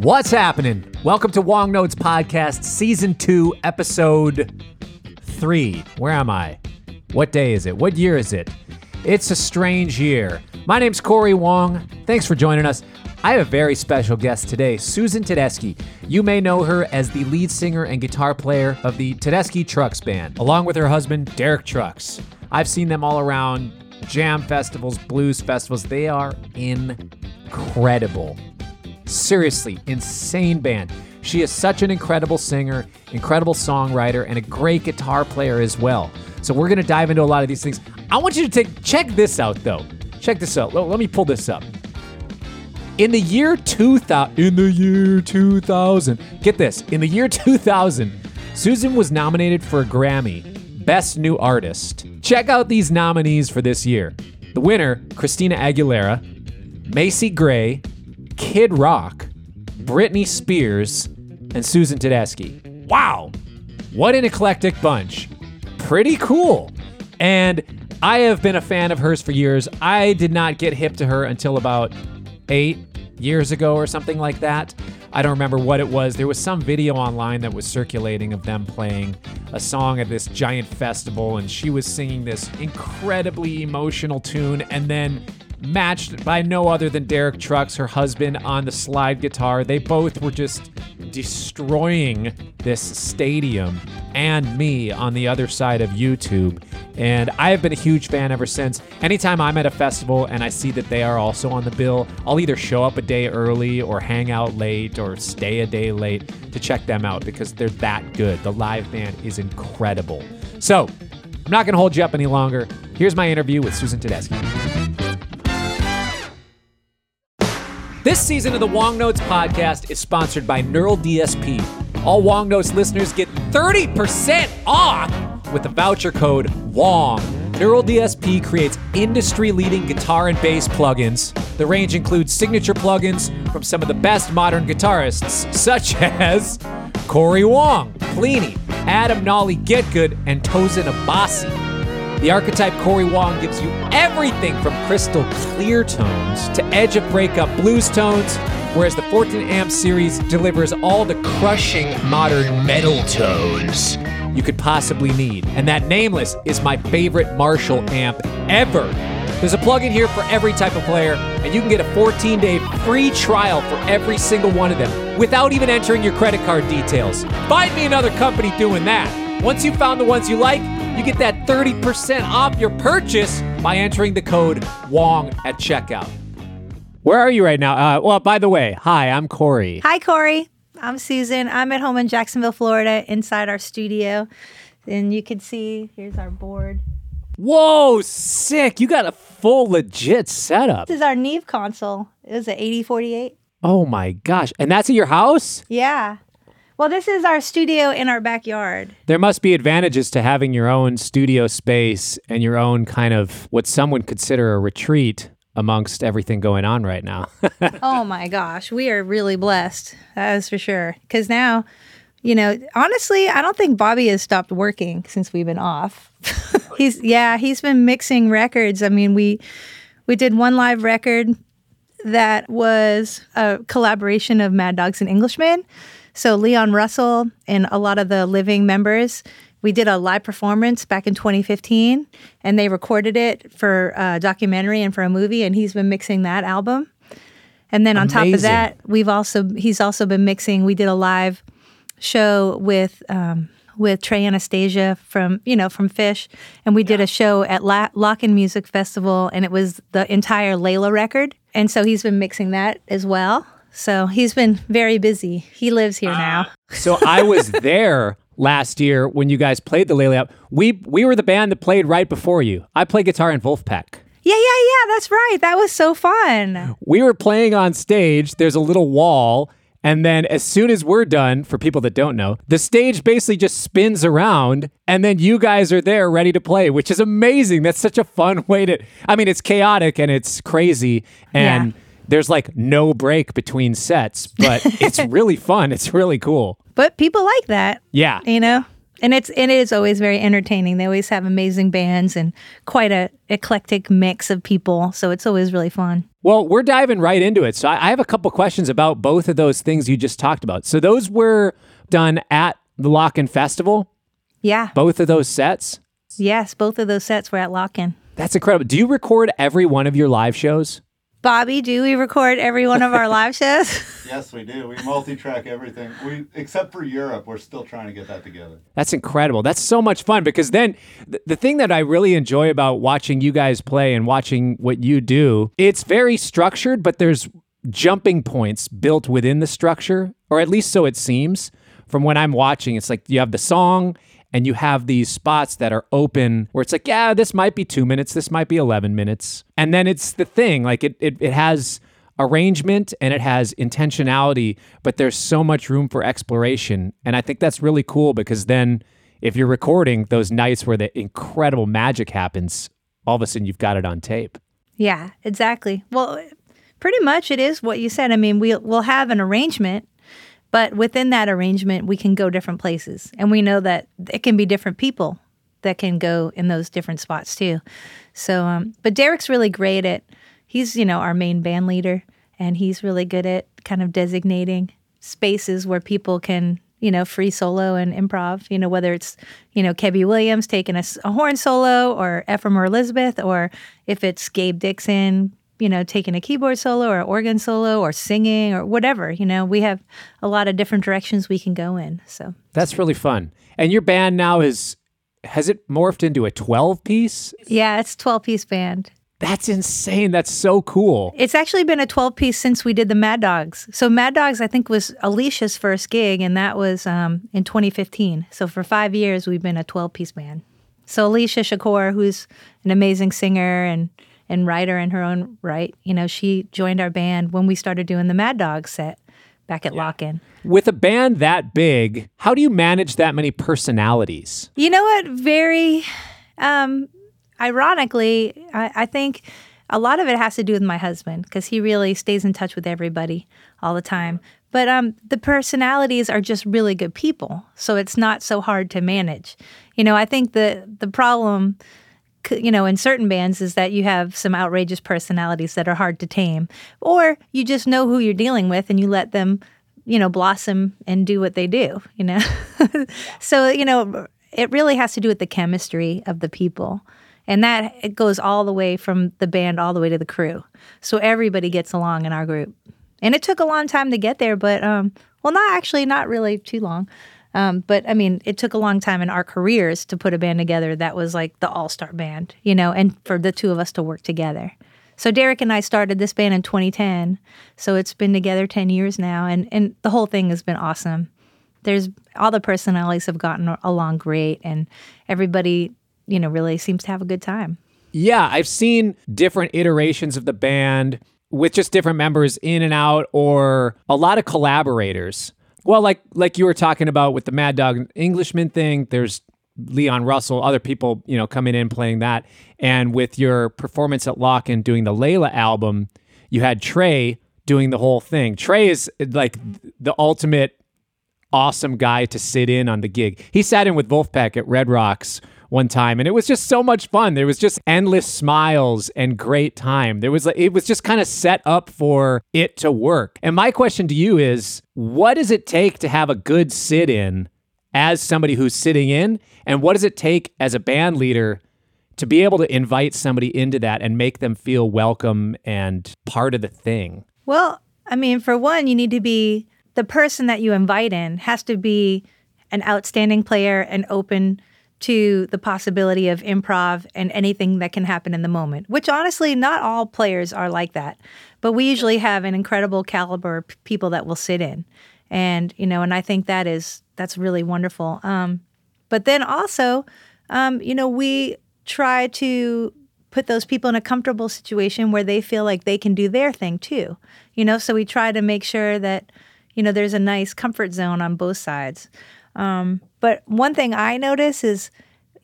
What's happening? Welcome to Wong Notes Podcast, Season 2, Episode 3. Where am I? What day is it? What year is it? It's a strange year. My name's Corey Wong. Thanks for joining us. I have a very special guest today, Susan Tedeschi. You may know her as the lead singer and guitar player of the Tedeschi Trucks Band, along with her husband, Derek Trucks. I've seen them all around jam festivals, blues festivals. They are incredible. Seriously, insane band. She is such an incredible singer, incredible songwriter, and a great guitar player as well. So we're gonna dive into a lot of these things. I want you to take check this out though. Check this out. Let, me pull this up. In the year 2000, in the year 2000, get this. In the year 2000, Susan was nominated for a Grammy, Best New Artist. Check out these nominees for this year. The winner, Christina Aguilera, Macy Gray, Kid Rock, Britney Spears, and Susan Tedeschi. Wow, what an eclectic bunch. Pretty cool. And I have been a fan of hers for years. I did not get hip to her until about eight years ago or something like that. I don't remember what it was. There was some video online that was circulating of them playing a song at this giant festival, and she was singing this incredibly emotional tune, and then matched by no other than Derek Trucks, her husband, on the slide guitar. They both were just destroying this stadium and me on the other side of YouTube. And I have been a huge fan ever since. Anytime I'm at a festival and I see that they are also on the bill, I'll either show up a day early or hang out late or stay a day late to check them out because they're that good. The live band is incredible. So, I'm not going to hold you up any longer. Here's my interview with Susan Tedeschi. This season of the Wong Notes podcast is sponsored by Neural DSP. All Wong Notes listeners get 30% off with the voucher code WONG. Neural DSP creates industry leading guitar and bass plugins. The range includes signature plugins from some of the best modern guitarists, such as Corey Wong, Plini, Adam Nolly Getgood, and Tosin Abasi. The archetype Corey Wong gives you everything from crystal clear tones to edge of breakup blues tones, whereas the Fortin amp series delivers all the crushing modern metal tones you could possibly need. And that Nameless is my favorite Marshall amp ever. There's a plugin here for every type of player, and you can get a 14 day free trial for every single one of them without even entering your credit card details. Find me another company doing that. Once you've found the ones you like, you get that 30% off your purchase by entering the code WONG at checkout. Where are you right now? Uh, well, by the way, hi, I'm Corey. Hi, Corey. I'm Susan. I'm at home in Jacksonville, Florida, inside our studio. And you can see here's our board. Whoa, sick. You got a full legit setup. This is our Neve console. It was an 8048. Oh my gosh. And that's at your house? Yeah. Well, this is our studio in our backyard. There must be advantages to having your own studio space and your own kind of what some would consider a retreat amongst everything going on right now. oh my gosh, we are really blessed. That is for sure. Because now, you know, honestly, I don't think Bobby has stopped working since we've been off. he's yeah, he's been mixing records. I mean, we we did one live record that was a collaboration of Mad Dogs and Englishmen. So Leon Russell and a lot of the living members, we did a live performance back in 2015, and they recorded it for a documentary and for a movie, and he's been mixing that album. And then on top of that, we've also he's also been mixing. We did a live show with um, with Trey Anastasio from you know from Phish, and we did a show at La- LOCKN' Music Festival, and it was the entire Layla record. And so he's been mixing that as well. So he's been very busy. He lives here now. Ah. so I was there last year when you guys played the Lele Up. We we were the band that played right before you. I play guitar in Wolfpack. Yeah, yeah, yeah. That's right. That was so fun. We were playing on stage. There's a little wall. And then, as soon as we're done, for people that don't know, the stage basically just spins around, and then you guys are there ready to play, which is amazing. That's such a fun way to. I mean, it's chaotic and it's crazy, and Yeah. There's like no break between sets, but it's really fun. It's really cool. But people like that. Yeah. you know and it's and it is always very entertaining they always have amazing bands and quite a eclectic mix of people so it's always really fun Well, we're diving right into it. So I I have a couple questions about both of those things you just talked about. So those were done at the LOCKN' Festival, Yeah. both of those sets. Yes, both of those sets were at LOCKN'. That's incredible. Do you record every one of your live shows? Bobby, do we record every one of our live shows? Yes, we do. We multi-track everything. We except for Europe, we're still trying to get that together. That's incredible. That's so much fun because then th- the thing that I really enjoy about watching you guys play and watching what you do, it's very structured, but there's jumping points built within the structure, or at least so it seems. From when I'm watching, it's like you have the song and you have these spots that are open where it's like, yeah, this might be two minutes, this might be 11 minutes. And then it's the thing, like it, it, it has arrangement and it has intentionality, but there's so much room for exploration. And I think that's really cool because then if you're recording those nights where the incredible magic happens, all of a sudden you've got it on tape. yeah, exactly. Well, pretty much it is what you said. I mean, we'll, we'll have an arrangement, but within that arrangement, we can go different places. And we know that it can be different people that can go in those different spots too. So, um, but Derek's really great at, he's, you know, our main band leader, and he's really good at kind of designating spaces where people can, you know, free solo and improv, you know, whether it's, you know, Kebbi Williams taking a horn solo or Ephraim or Elizabeth, or if it's Gabe Dixon, you know, taking a keyboard solo or organ solo or singing or whatever, you know, we have a lot of different directions we can go in. So, That's really fun. And your band now is, has it morphed into a 12 piece? yeah, it's 12 piece band. That's insane. That's so cool. It's actually been a 12 piece since we did the Mad Dogs. So Mad Dogs, I think, was Alecia's first gig, and that was um, in 2015. So for five years, we've been a 12 piece band. So Alecia Chakour, who's an amazing singer and and writer in her own right, you know, she joined our band when we started doing the Mad Dogs set back at LOCKN'. With a band that big, how do you manage that many personalities? You know what? Very um, ironically, I, I think a lot of it has to do with my husband because he really stays in touch with everybody all the time. But um, the personalities are just really good people, so it's not so hard to manage. You know, I think the the problem, you know, in certain bands is that you have some outrageous personalities that are hard to tame, or you just know who you're dealing with and you let them, you know, blossom and do what they do. You know, so you know, it really has to do with the chemistry of the people. And that it goes all the way from the band all the way to the crew. So everybody gets along in our group. And it took a long time to get there, but um, well, not actually, not really too long. Um, but I mean, it took a long time in our careers to put a band together that was like the all star band, you know, and for the two of us to work together. So Derek and I started this band in 2010. So it's been together 10 years now, and and the whole thing has been awesome. There's all the personalities have gotten along great, and everybody, you know, really seems to have a good time. Yeah, I've seen different iterations of the band with just different members in and out or a lot of collaborators. Well, like like you were talking about with the Mad Dog Englishman thing, there's Leon Russell, other people, you know, coming in playing that. And with your performance at Lock and doing the Layla album, you had Trey doing the whole thing. Trey is like the ultimate awesome guy to sit in on the gig. He sat in with Wolfpack at Red Rocks one time and it was just so much fun. There was just endless smiles and great time. There was like it was just kind of set up for it to work. And my question to you is what does it take to have a good sit in as somebody who's sitting in and what does it take as a band leader to be able to invite somebody into that and make them feel welcome and part of the thing? Well, I mean, for one, you need to be the person that you invite in has to be an outstanding player and open to the possibility of improv and anything that can happen in the moment, which honestly, not all players are like that. But we usually have an incredible caliber of people that will sit in. And, you know, and I think that is, that's really wonderful. Um, but then also, um, you know, we try to put those people in a comfortable situation where they feel like they can do their thing too. You know, so we try to make sure that, you know, there's a nice comfort zone on both sides. Um, but one thing I notice is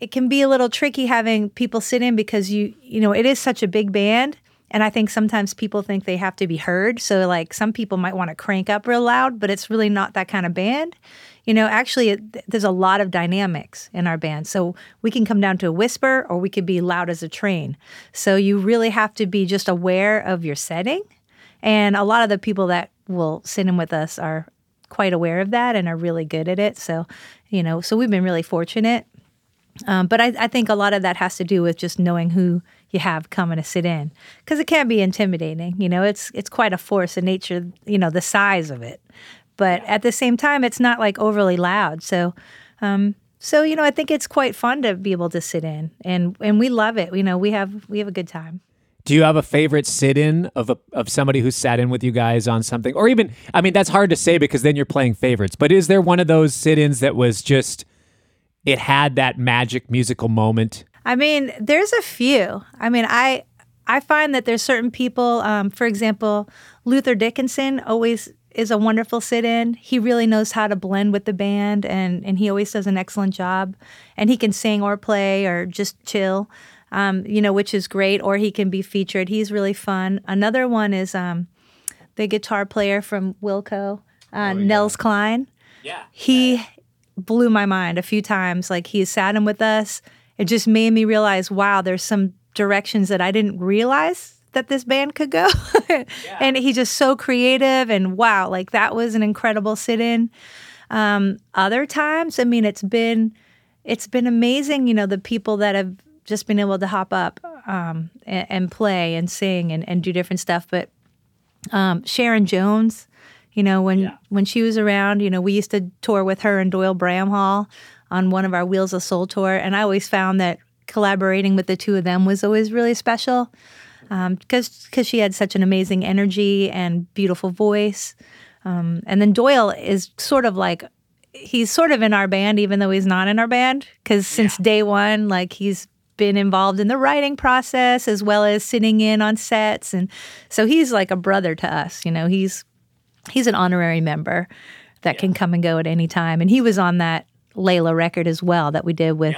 it can be a little tricky having people sit in because you, you know, it is such a big band And I think sometimes people think they have to be heard. So, like, some people might want to crank up real loud, but it's really not that kind of band. You know, actually, it, there's a lot of dynamics in our band. So, we can come down to a whisper or we could be loud as a train. So, you really have to be just aware of your setting. And a lot of the people that will sit in with us are quite aware of that and are really good at it. So, you know, so we've been really fortunate. Um, but I, I think a lot of that has to do with just knowing who you have coming to sit in because it can be intimidating. You know, it's it's quite a force in nature. You know, the size of it, but at the same time, it's not like overly loud. So, um, so you know, I think it's quite fun to be able to sit in, and and we love it. You know, we have we have a good time. Do you have a favorite sit-in of a, of somebody who sat in with you guys on something, or even? I mean, that's hard to say because then you're playing favorites. But is there one of those sit-ins that was just it had that magic musical moment? I mean, there's a few. I mean, I I find that there's certain people. Um, for example, Luther Dickinson always is a wonderful sit-in. He really knows how to blend with the band, and and he always does an excellent job. And he can sing or play or just chill um, you know, which is great, or he can be featured. He's really fun. Another one is um, the guitar player from Wilco, uh, oh, Nels Cline. Yeah. He blew my mind a few times. Like he sat in with us. It just made me realize, wow, there's some directions that I didn't realize that this band could go. yeah. And he's just so creative and wow, like that was an incredible sit-in. Um, other times, I mean, it's been it's been amazing, you know, the people that have just being able to hop up um, and, and, play and sing and, and do different stuff. But um, Sharon Jones, you know, when yeah. when she was around, you know, we used to tour with her and Doyle Bramhall on one of our Wheels of Soul tour, and I always found that collaborating with the two of them was always really special because um, because she had such an amazing energy and beautiful voice. Um, and then Doyle is sort of like he's sort of in our band even though he's not in our band because since yeah. day one like he's been involved in the writing process as well as sitting in on sets. And so he's like a brother to us you know he's he's an honorary member that yeah. can come and go at any time. And he was on that Layla record as well that we did with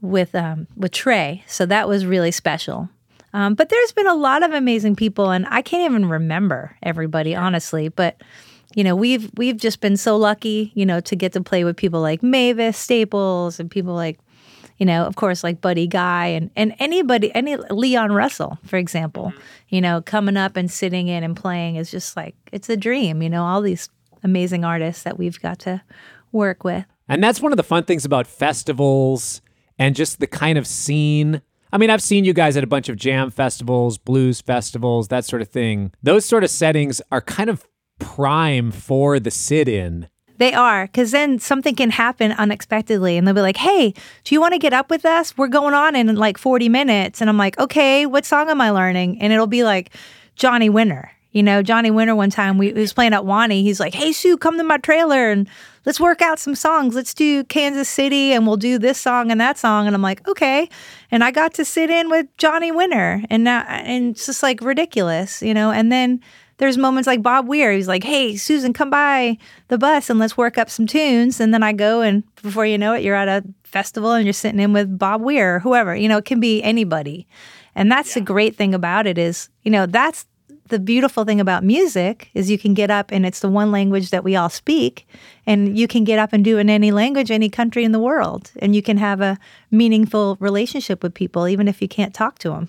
with um, with Trey. So that was really special. Um, but there's been a lot of amazing people and I can't even remember everybody honestly. But you know we've we've just been so lucky you know to get to play with people like Mavis Staples and people like you know, of course, like Buddy Guy and, and anybody, any Leon Russell, for example, mm-hmm. you know, coming up and sitting in and playing is just like, it's a dream, you know, all these amazing artists that we've got to work with. And that's one of the fun things about festivals and just the kind of scene. I mean, I've seen you guys at a bunch of jam festivals, blues festivals, that sort of thing. Those sort of settings are kind of prime for the sit in they are, because then something can happen unexpectedly, and they'll be like, "Hey, do you want to get up with us? We're going on in like 40 minutes." And I'm like, "Okay, what song am I learning?" And it'll be like Johnny Winter. You know, Johnny Winter. One time we, we was playing at Wanee. He's like, "Hey, Sue, come to my trailer and let's work out some songs. Let's do Kansas City, and we'll do this song and that song." And I'm like, "Okay." And I got to sit in with Johnny Winter, and now and it's just like ridiculous, you know. And then there's moments like Bob Weir. He's like, "Hey, Susan, come by the bus and let's work up some tunes." And then I go, and before you know it, you're at a festival and you're sitting in with Bob Weir or whoever. You know, it can be anybody, and that's yeah. the great thing about it is, you know, that's the beautiful thing about music is you can get up and it's the one language that we all speak and you can get up and do in any language any country in the world and you can have a meaningful relationship with people even if you can't talk to them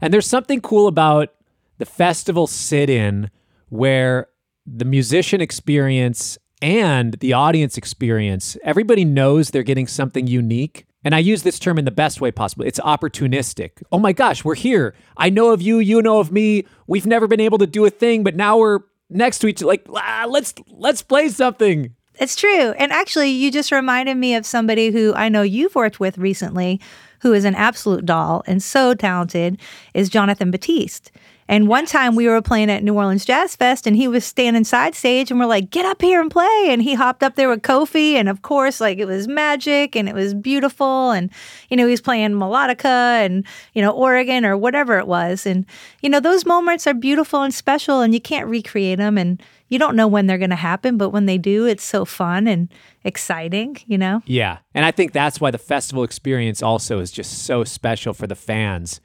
and there's something cool about the festival sit in where the musician experience and the audience experience, everybody knows they're getting something unique. And I use this term in the best way possible. It's opportunistic. Oh my gosh, we're here. I know of you, you know of me. We've never been able to do a thing, but now we're next to each like ah, let's let's play something. It's true. And actually, you just reminded me of somebody who I know you've worked with recently who is an absolute doll and so talented is Jonathan Batiste. And one time we were playing at New Orleans Jazz Fest and he was standing side stage and we're like, get up here and play. And he hopped up there with Kofi. And of course, like it was magic and it was beautiful. And, you know, he was playing melodica and, you know, Oregon or whatever it was. And, you know, those moments are beautiful and special and you can't recreate them. And you don't know when they're going to happen, but when they do, it's so fun and exciting, you know? Yeah. And I think that's why the festival experience also is just so special for the fans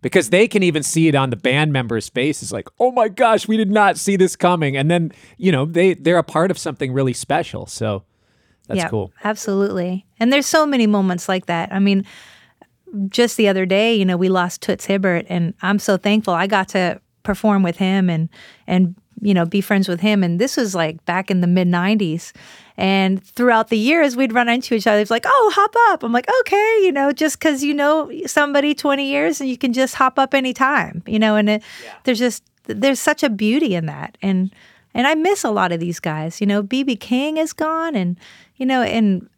because they can even see it on the band members' faces like, "Oh my gosh, we did not see this coming." And then, you know, they they're a part of something really special. So that's yeah, cool. Absolutely. And there's so many moments like that. I mean, just the other day, you know, we lost Toots Hibbert and I'm so thankful I got to perform with him and and you know, be friends with him. And this was like back in the mid 90s. And throughout the years, we'd run into each other. It's like, oh, hop up. I'm like, okay, you know, just because you know somebody 20 years and you can just hop up anytime, you know, and it, yeah. there's just, there's such a beauty in that. And, and I miss a lot of these guys. You know, BB King is gone and, you know, and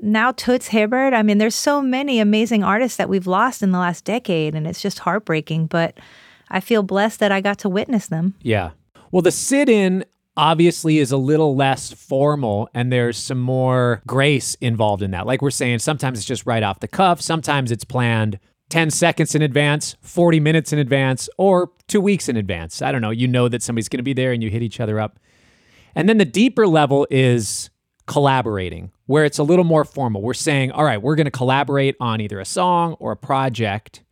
now Toots Hibbert. I mean, there's so many amazing artists that we've lost in the last decade and it's just heartbreaking. But I feel blessed that I got to witness them. Yeah. Well, the sit in obviously is a little less formal and there's some more grace involved in that. Like we're saying, sometimes it's just right off the cuff, sometimes it's planned 10 seconds in advance, 40 minutes in advance, or two weeks in advance. I don't know. You know that somebody's going to be there and you hit each other up. And then the deeper level is collaborating, where it's a little more formal. We're saying, all right, we're going to collaborate on either a song or a project.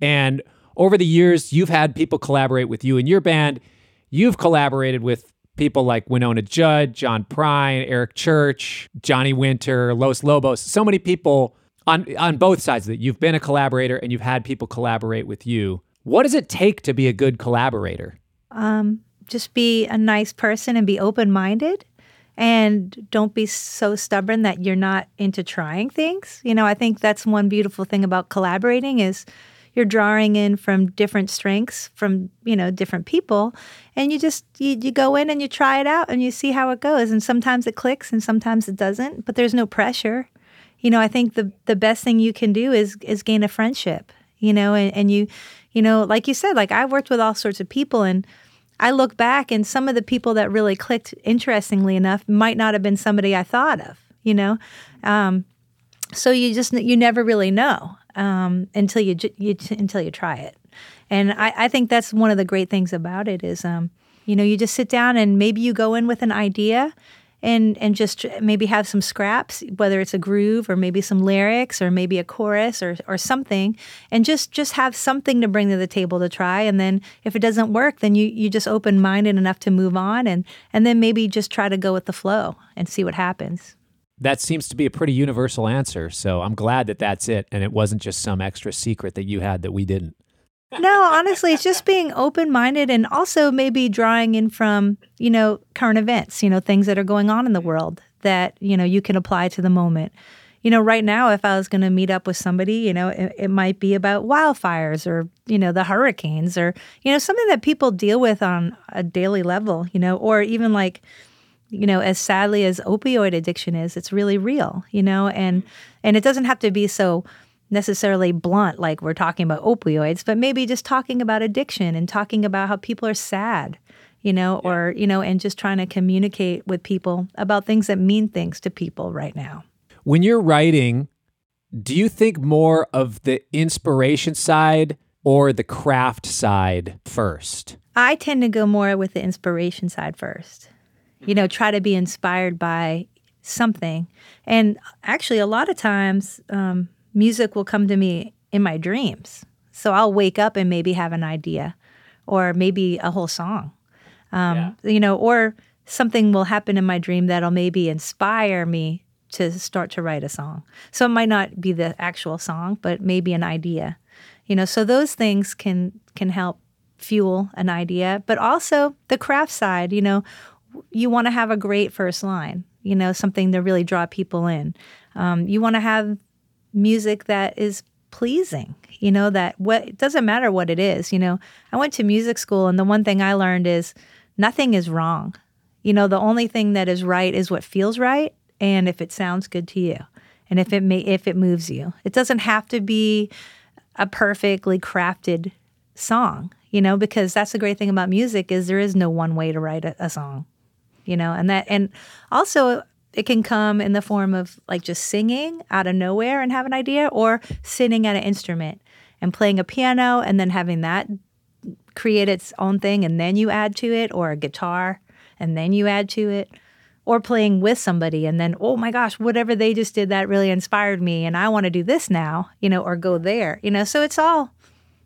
And over the years, you've had people collaborate with you in your band. You've collaborated with people like Wynonna Judd, John Prine, Eric Church, Johnny Winter, Los Lobos. So many people on on both sides of it. You've been a collaborator and you've had people collaborate with you. What does it take to be a good collaborator? Um, just be a nice person and be open minded and don't be so stubborn that you're not into trying things. You know, I think that's one beautiful thing about collaborating is you're drawing in from different strengths from you know different people and you just you, you go in and you try it out and you see how it goes. And sometimes it clicks and sometimes it doesn't but there's no pressure. You know i think the the best thing you can do is is gain a friendship you know and, and you you know like you said like i've worked with all sorts of people and I look back and some of the people that really clicked, interestingly enough, might not have been somebody I thought of, you know? Um, so you just, you never really know um, until you, you, until you try it. And I, I, think that's one of the great things about it is, um, you know, you just sit down and maybe you go in with an idea and and just maybe have some scraps, whether it's a groove or maybe some lyrics or maybe a chorus or or something, and just just have something to bring to the table to try. And then if it doesn't work, then you you just open minded enough to move on, and and then maybe just try to go with the flow and see what happens that seems to be a pretty universal answer. So I'm glad that that's it. And it wasn't just some extra secret that you had that we didn't. No, honestly, it's just being open minded and also maybe drawing in from, you know, current events, you know, things that are going on in the world that, you know, you can apply to the moment. You know, right now, if I was going to meet up with somebody, you know, it, it might be about wildfires or, you know, the hurricanes or, you know, something that people deal with on a daily level, you know, or even like, you know, as sadly as opioid addiction is, it's really real, you know, and and it doesn't have to be so necessarily blunt like we're talking about opioids, but maybe just talking about addiction and talking about how people are sad, you know, yeah. or you know, and just trying to communicate with people about things that mean things to people right now. When you're writing, do you think more of the inspiration side or the craft side first? I tend to go more with the inspiration side first you know, try to be inspired by something. And actually, a lot of times, um, music will come to me in my dreams. So I'll wake up and maybe have an idea, or maybe a whole song, um, yeah. you know, or something will happen in my dream that'll maybe inspire me to start to write a song. So it might not be the actual song, but maybe an idea, you know. So those things can can help fuel an idea, but also the craft side, you know, you want to have a great first line, you know, something to really draw people in. Um, you want to have music that is pleasing, you know, that what it doesn't matter what it is. You know, I went to music school, and the one thing I learned is nothing is wrong. You know, the only thing that is right is what feels right, and if it sounds good to you, and if it may, if it moves you. It doesn't have to be a perfectly crafted song, you know, because that's the great thing about music is there is no one way to write a, a song you know, and that, and also it can come in the form of like just singing out of nowhere and have an idea or sitting at an instrument and playing a piano and then having that create its own thing and then you add to it or a guitar and then you add to it or playing with somebody and then oh my gosh whatever they just did that really inspired me and i want to do this now you know or go there you know so it's all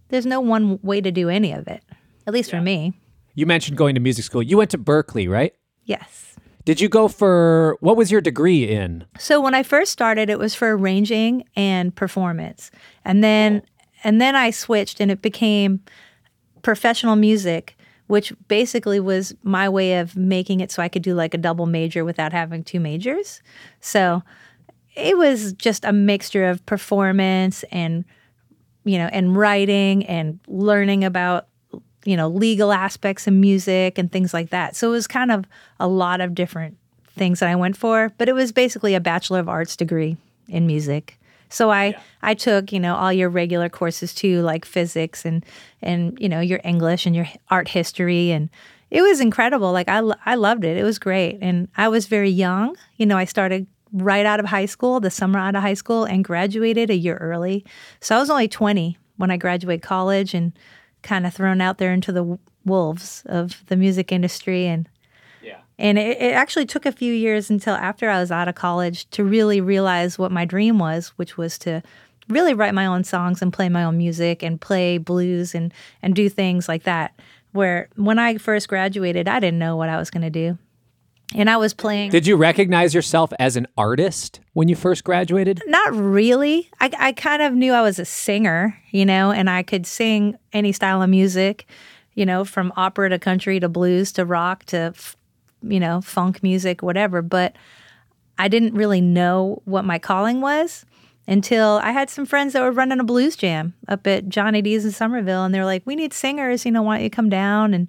there's no one way to do any of it. At least for me. You mentioned going to music school. You went to Berklee, right? Yes. Did you go for what was your degree in? So when I first started, it was for arranging and performance, and then oh. and then I switched, and it became professional music, which basically was my way of making it so I could do like a double major without having two majors. So it was just a mixture of performance and you know and writing and learning about you know legal aspects of music and things like that. So it was kind of a lot of different things that I went for, but it was basically a bachelor of arts degree in music. So I I took you know all your regular courses too, like physics and and you know your English and your art history, and it was incredible. Like I I loved it. It was great, and I was very young. You know, I started right out of high school, the summer out of high school, and graduated a year early. So I was only twenty when I graduated college, and kind of thrown out there into the wolves of the music industry and yeah. and it, it, actually took a few years until after I was out of college to really realize what my dream was, which was to really write my own songs and play my own music and play blues and and do things like that. Where when I first graduated, I didn't know what I was going to do. And I was playing. Did you recognize yourself as an artist when you first graduated? Not really. I, I kind of knew I was a singer, you know, and I could sing any style of music, you know, from opera to country to blues to rock to you know, funk music, whatever. But I didn't really know what my calling was until I had some friends that were running a blues jam up at Johnny D's in Somerville. And they were like, we need singers, you know, why don't you come down? And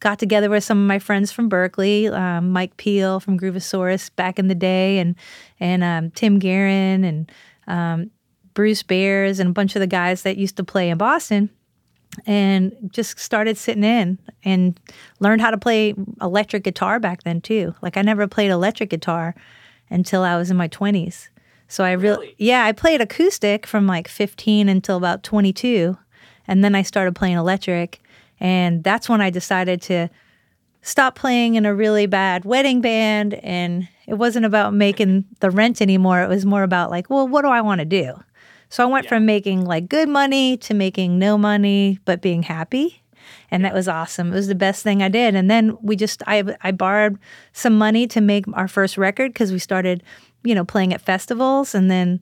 got together with some of my friends from Berklee, um, Mike Peel from Groovosaurus back in the day, and and um, Tim Gearan and um, Bruce Bears and a bunch of the guys that used to play in Boston and just started sitting in and learned how to play electric guitar back then too. Like I never played electric guitar until I was in my 20s. So I really, really? yeah, I played acoustic from like 15 until about 22 and then I started playing electric and that's when I decided to stop playing in a really bad wedding band and it wasn't about making the rent anymore. It was more about like, well, what do I want to do? So I went yeah. from making like good money to making no money, but being happy. And yeah. that was awesome. It was the best thing I did. And then we just, I, I borrowed some money to make our first record because we started, you know, playing at festivals. And then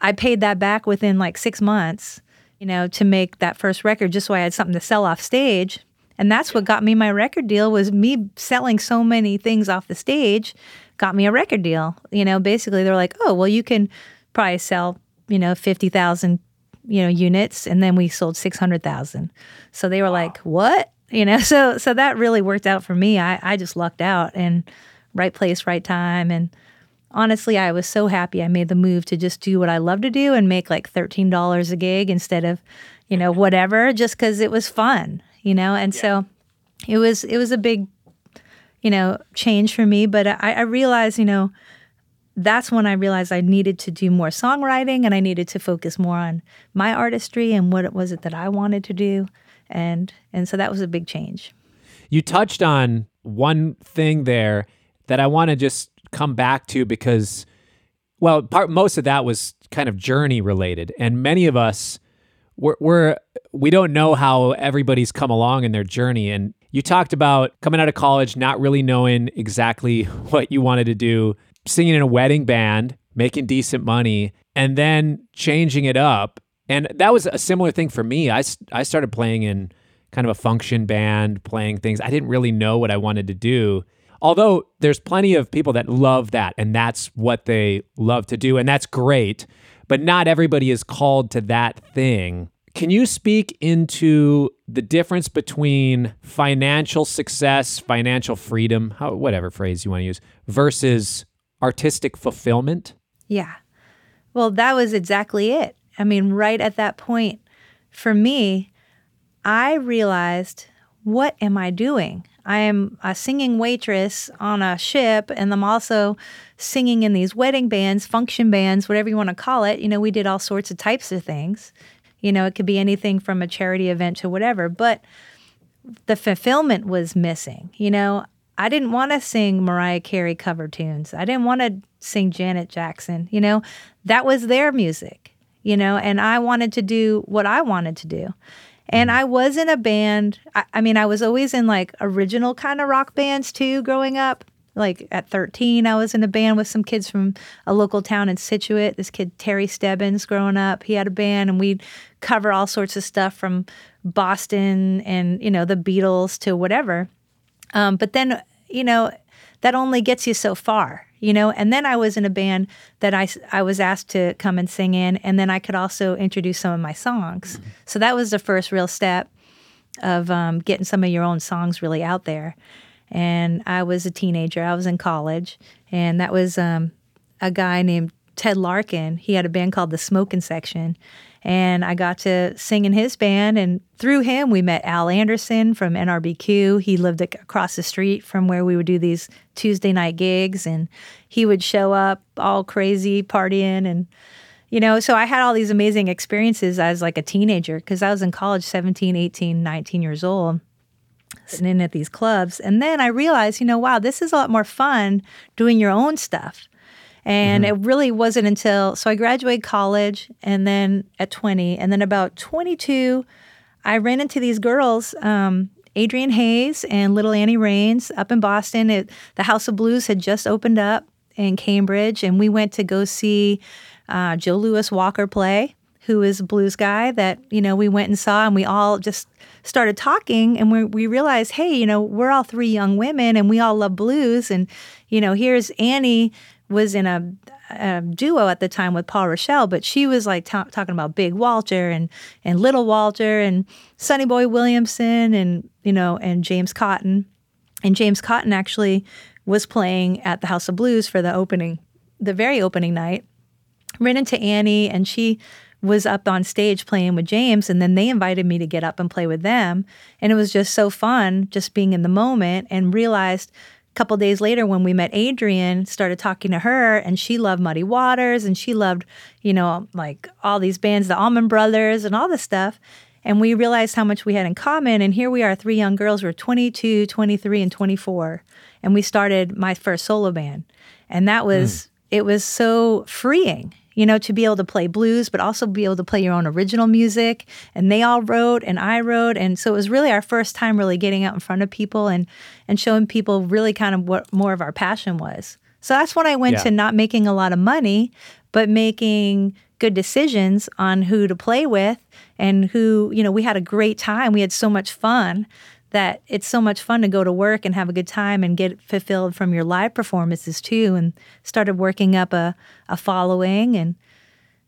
I paid that back within like six months, you know, to make that first record just so I had something to sell off stage. And that's what got me my record deal was me selling so many things off the stage got me a record deal. You know, basically they're like, oh, well, you can probably sell you know, 50,000, you know, units and then we sold 600,000. So they were wow. like, "What?" You know, so so that really worked out for me. I I just lucked out and right place, right time and honestly, I was so happy I made the move to just do what I love to do and make like $13 a gig instead of, you know, whatever just cuz it was fun, you know? And yeah. so it was it was a big you know, change for me, but I, I realized, you know, that's when I realized I needed to do more songwriting and I needed to focus more on my artistry and what it was it that I wanted to do. And and so that was a big change. You touched on one thing there that I want to just come back to because well, part most of that was kind of journey related. And many of us we're, we're we don't know how everybody's come along in their journey and you talked about coming out of college not really knowing exactly what you wanted to do singing in a wedding band, making decent money, and then changing it up. And that was a similar thing for me. I, I started playing in kind of a function band, playing things. I didn't really know what I wanted to do. Although there's plenty of people that love that and that's what they love to do. And that's great. But not everybody is called to that thing. Can you speak into the difference between financial success, financial freedom, how, whatever phrase you want to use, versus artistic fulfillment? Yeah. Well, that was exactly it. I mean, right at that point, for me, I realized what am I doing? I am a singing waitress on a ship, and I'm also singing in these wedding bands, function bands, whatever you want to call it. You know, we did all sorts of types of things. You know, it could be anything from a charity event to whatever, but the fulfillment was missing. You know, I didn't want to sing Mariah Carey cover tunes. I didn't want to sing Janet Jackson. You know, that was their music, you know, and I wanted to do what I wanted to do. And I was in a band. I, I mean, I was always in like original kind of rock bands too growing up. Like at 13, I was in a band with some kids from a local town in Scituate. This kid, Terry Stebbins, growing up, he had a band, and we'd cover all sorts of stuff from Boston and, you know, the Beatles to whatever. Um, but then, you know, that only gets you so far, you know. And then I was in a band that I, I was asked to come and sing in, and then I could also introduce some of my songs. Mm-hmm. So that was the first real step of um, getting some of your own songs really out there and I was a teenager. I was in college, and that was um, a guy named Ted Larkin. He had a band called the Smoking Section, and I got to sing in his band. And through him, we met Al Anderson from NRBQ. He lived across the street from where we would do these Tuesday night gigs, and he would show up all crazy, partying, and you know, so I had all these amazing experiences as like a teenager because I was in college 17, 18, 19 years old sitting in at these clubs. And then I realized, you know, wow, this is a lot more fun doing your own stuff. And mm-hmm. it really wasn't until, so I graduated college and then at 20, and then about 22, I ran into these girls, um, Adrienne Hayes and Little Annie Raines up in Boston. It, the House of Blues had just opened up in Cambridge, and we went to go see uh, Joe Louis Walker play who is a blues guy that you know we went and saw and we all just started talking and we, we realized hey you know we're all three young women and we all love blues and you know here's annie was in a, a duo at the time with paul rishell but she was like t- talking about big walter and and little walter and sonny boy williamson and you know and james cotton and james cotton actually was playing at the house of blues for the opening the very opening night ran into annie and she was up on stage playing with James, and then they invited me to get up and play with them. And it was just so fun just being in the moment and realized couple days later when we met Adrienne, started talking to her, and she loved Muddy Waters and she loved, you know, like all these bands, the Allman Brothers and all this stuff. And we realized how much we had in common. And here we are, three young girls. We're 22, 23, and 24. And we started my first solo band. And that was, mm. it was so freeing you know, to be able to play blues, but also be able to play your own original music. And they all wrote and I wrote. And so it was really our first time really getting out in front of people and, and showing people really kind of what more of our passion was. So that's when I went yeah. to not making a lot of money, but making good decisions on who to play with and who, you know, we had a great time. We had so much fun that it's so much fun to go to work and have a good time and get fulfilled from your live performances too and started working up a, a following and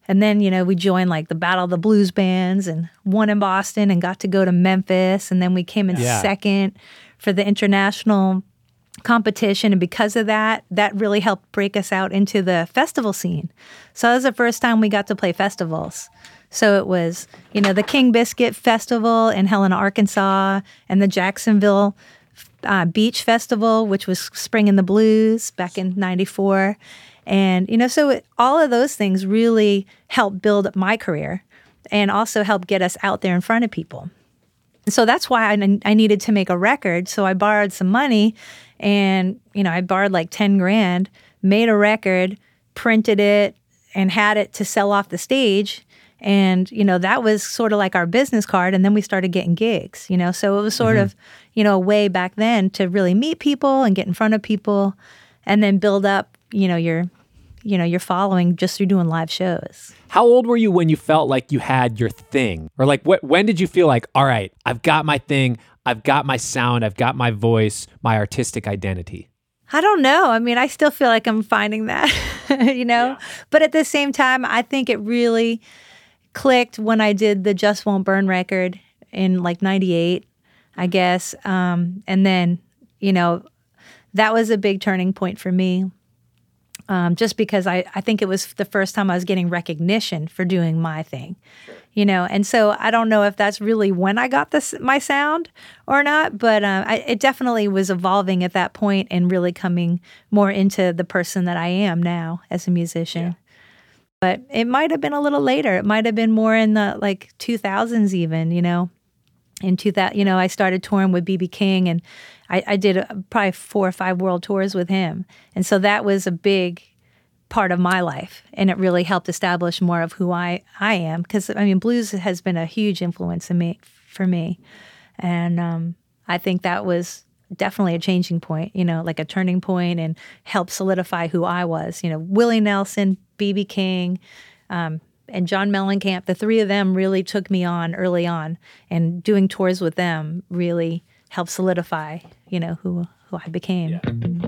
and then you know we joined like the battle of the blues bands and won in boston and got to go to memphis and then we came in yeah. second for the international competition and because of that that really helped break us out into the festival scene so that was the first time we got to play festivals so it was, you know, the King Biscuit Festival in Helena, Arkansas, and the Jacksonville uh, Beach Festival, which was Springing the Blues back in 94. And, you know, so it, all of those things really helped build my career and also helped get us out there in front of people. So that's why I, I needed to make a record. So I borrowed some money and, you know, I borrowed like 10 grand, made a record, printed it, and had it to sell off the stage and, you know, that was sort of like our business card. And then we started getting gigs, you know. So it was sort mm-hmm. of, you know, a way back then to really meet people and get in front of people and then build up, you know, your you know, your following just through doing live shows. How old were you when you felt like you had your thing? Or like what when did you feel like, all right, I've got my thing, I've got my sound, I've got my voice, my artistic identity? I don't know. I mean, I still feel like I'm finding that, you know? Yeah. But at the same time, I think it really clicked when I did the Just Won't Burn record in like 98, I guess. Um, and then, you know, that was a big turning point for me. Um, just because I, I think it was the first time I was getting recognition for doing my thing, you know, and so I don't know if that's really when I got this my sound or not, but uh, I, it definitely was evolving at that point and really coming more into the person that I am now as a musician. Yeah but it might have been a little later. It might have been more in the like 2000s, even, you know. In 2000, you know, I started touring with BB King and I, I did a, probably four or five world tours with him. And so that was a big part of my life. And it really helped establish more of who I, I am. Because, I mean, blues has been a huge influence in me for me. And um, I think that was definitely a changing point, you know, like a turning point and helped solidify who I was. You know, Willie Nelson, BB King, um, and John Mellencamp, the three of them really took me on early on, and doing tours with them really helped solidify, you know, who who I became.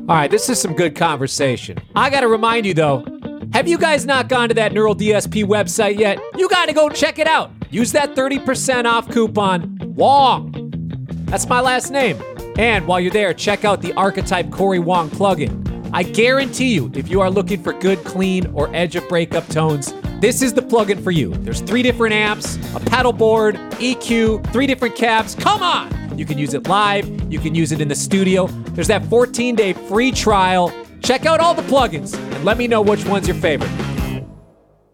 All right, this is some good conversation. I got to remind you though, have you guys not gone to that Neural DSP website yet? You got to go check it out. Use that 30% off coupon WONG. That's my last name. And while you're there, check out the Archetype Corey Wong plugin. I guarantee you, if you are looking for good, clean, or edge of breakup tones, this is the plugin for you. There's three different amps, a pedal board, EQ, three different cabs. Come on! You can use it live, you can use it in the studio. There's that 14 day free trial. Check out all the plugins and let me know which one's your favorite.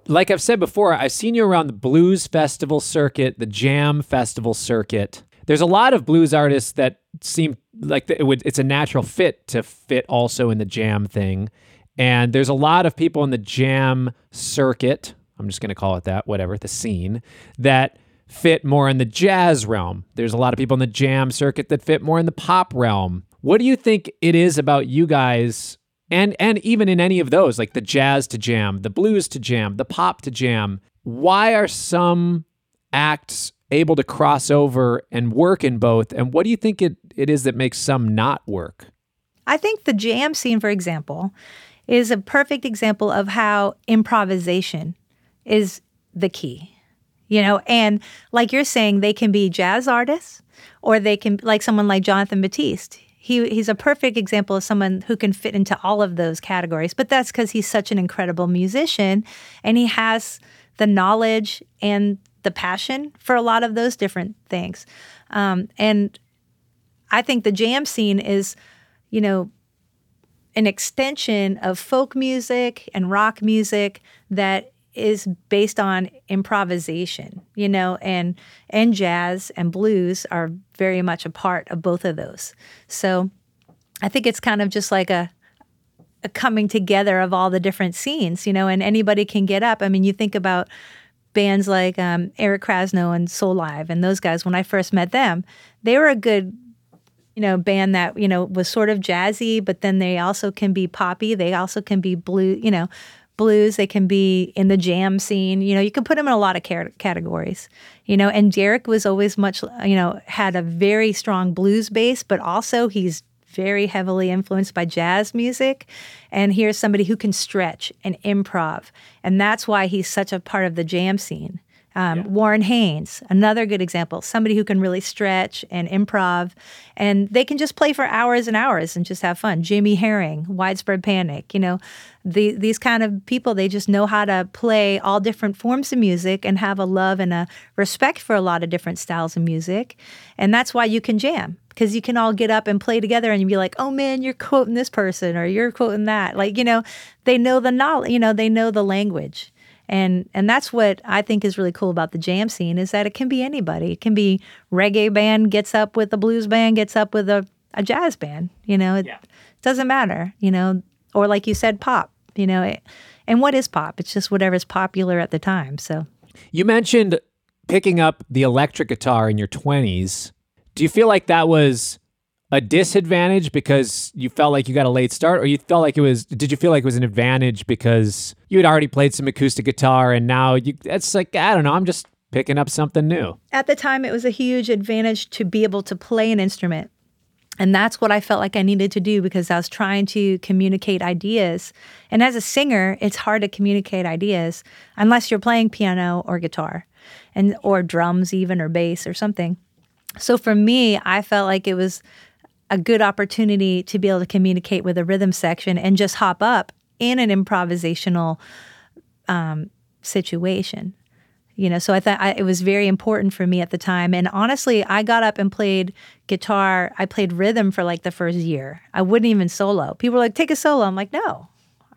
Like I've said before, I've seen you around the blues festival circuit, the jam festival circuit. There's a lot of blues artists that seem like it would it's a natural fit to fit also in the jam thing. And there's a lot of people in the jam circuit, I'm just going to call it that, whatever, the scene, that fit more in the jazz realm. There's a lot of people in the jam circuit that fit more in the pop realm. What do you think it is about you guys and and even in any of those like the jazz to jam, the blues to jam, the pop to jam? Why are some acts able to cross over and work in both and what do you think it, it is that makes some not work? I think the jam scene, for example, is a perfect example of how improvisation is the key. You know, and like you're saying, they can be jazz artists or they can like someone like Jonathan Batiste. He, he's a perfect example of someone who can fit into all of those categories, but that's because he's such an incredible musician and he has the knowledge and the passion for a lot of those different things. Um, and I think the jam scene is, you know, an extension of folk music and rock music that is based on improvisation, you know, and and jazz and blues are very much a part of both of those. So I think it's kind of just like a a coming together of all the different scenes, you know, and anybody can get up. I mean, you think about bands like um, Eric Krasno and Soulive and those guys. When I first met them, they were a good you know, band that, you know, was sort of jazzy, but then they also can be poppy. They also can be blue, you know, blues. They can be in the jam scene. You know, you can put them in a lot of categories. You know, and Derek was always much, you know, had a very strong blues base, but also he's very heavily influenced by jazz music. And here's somebody who can stretch and improv. And that's why he's such a part of the jam scene. Um, yeah. Warren Haynes, another good example, somebody who can really stretch and improv, and they can just play for hours and hours and just have fun. Jimmy Herring, Widespread Panic, you know, the, these kind of people, they just know how to play all different forms of music and have a love and a respect for a lot of different styles of music. And that's why you can jam because you can all get up and play together and you'd be like, oh man, you're quoting this person or you're quoting that. Like, you know, they know the knowledge, you know, they know the language and and that's what I think is really cool about the jam scene is that it can be anybody. It can be reggae band gets up with a blues band gets up with a, a jazz band. You know, it yeah. doesn't matter. You know, or like you said, pop. You know, it, and what is pop? It's just whatever's popular at the time. So you mentioned picking up the electric guitar in your twenties. Do you feel like that was a disadvantage because you felt like you got a late start or you felt like it was did you feel like it was an advantage because you had already played some acoustic guitar and now you it's like I don't know I'm just picking up something new. At the time it was a huge advantage to be able to play an instrument. And that's what I felt like I needed to do because I was trying to communicate ideas. And as a singer, it's hard to communicate ideas unless you're playing piano or guitar and or drums even or bass or something. So for me, I felt like it was a good opportunity to be able to communicate with a rhythm section and just hop up in an improvisational um, situation. You know, so I thought I, it was very important for me at the time. And honestly, I got up and played guitar. I played rhythm for like the first year. I wouldn't even solo. People were like, take a solo. I'm like, no,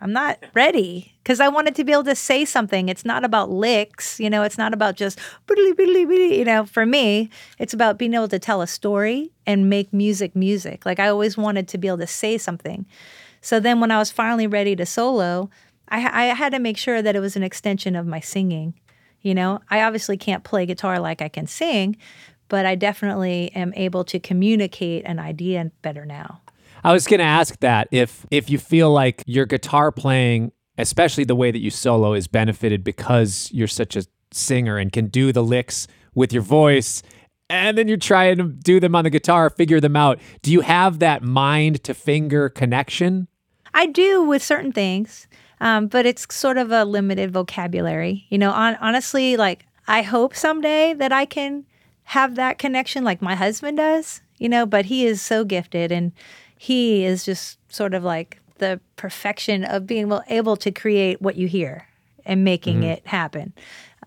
I'm not ready because I wanted to be able to say something. It's not about licks, you know, it's not about just, you know, for me, it's about being able to tell a story and make music music. Like I always wanted to be able to say something. So then when I was finally ready to solo, I, I had to make sure that it was an extension of my singing. You know, I obviously can't play guitar like I can sing, but I definitely am able to communicate an idea better now. I was going to ask that if if you feel like your guitar playing, especially the way that you solo, is benefited because you're such a singer and can do the licks with your voice, and then you're trying to do them on the guitar, figure them out. Do you have that mind to finger connection? I do with certain things, um, but it's sort of a limited vocabulary. You know, on, honestly, like I hope someday that I can have that connection like my husband does. You know, but he is so gifted and he is just sort of like the perfection of being able to create what you hear and making mm-hmm. it happen.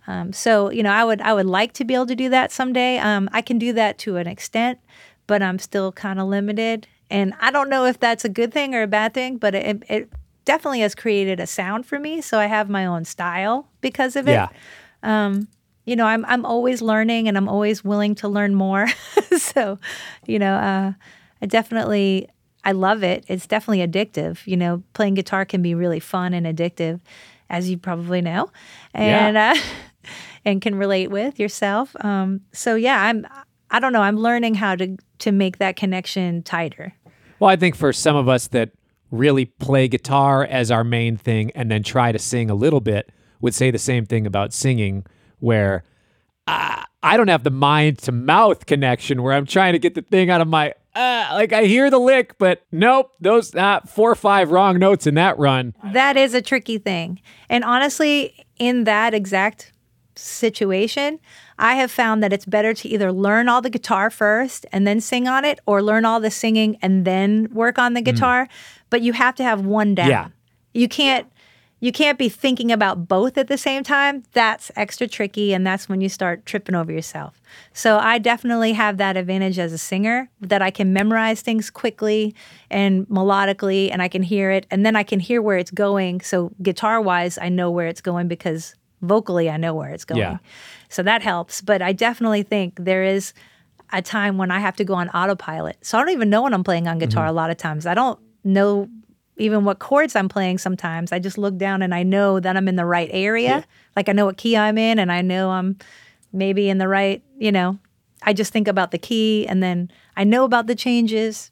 Um, so you know, I would I would like to be able to do that someday. Um, I can do that to an extent, but I'm still kind of limited, and I don't know if that's a good thing or a bad thing. But it, it definitely has created a sound for me, so I have my own style because of it. Yeah. Um, you know, I'm I'm always learning, and I'm always willing to learn more. so, you know, uh, I definitely I love it. It's definitely addictive. You know, playing guitar can be really fun and addictive, as you probably know, and yeah. uh, and can relate with yourself. Um, so yeah, I'm. I don't know. I'm learning how to to make that connection tighter. Well, I think for some of us that really play guitar as our main thing and then try to sing a little bit would say the same thing about singing, where I, I don't have the mind to mouth connection where I'm trying to get the thing out of my uh, like I hear the lick, but nope, those uh, four or five wrong notes in that run. That is a tricky thing. And honestly, in that exact situation, I have found that it's better to either learn all the guitar first and then sing on it, or learn all the singing and then work on the mm. guitar. Mm. But you have to have one down. Yeah. You can't you can't be thinking about both at the same time. That's extra tricky, and that's when you start tripping over yourself. So I definitely have that advantage as a singer that I can memorize things quickly and melodically, and I can hear it, and then I can hear where it's going. So guitar wise, I know where it's going because vocally, I know where it's going. Yeah. So that helps. But I definitely think there is a time when I have to go on autopilot. So I don't even know when I'm playing on guitar mm-hmm. a lot of times. I don't know even what chords I'm playing sometimes. I just look down and I know that I'm in the right area. Yeah. Like I know what key I'm in and I know I'm maybe in the right, you know, I just think about the key and then I know about the changes,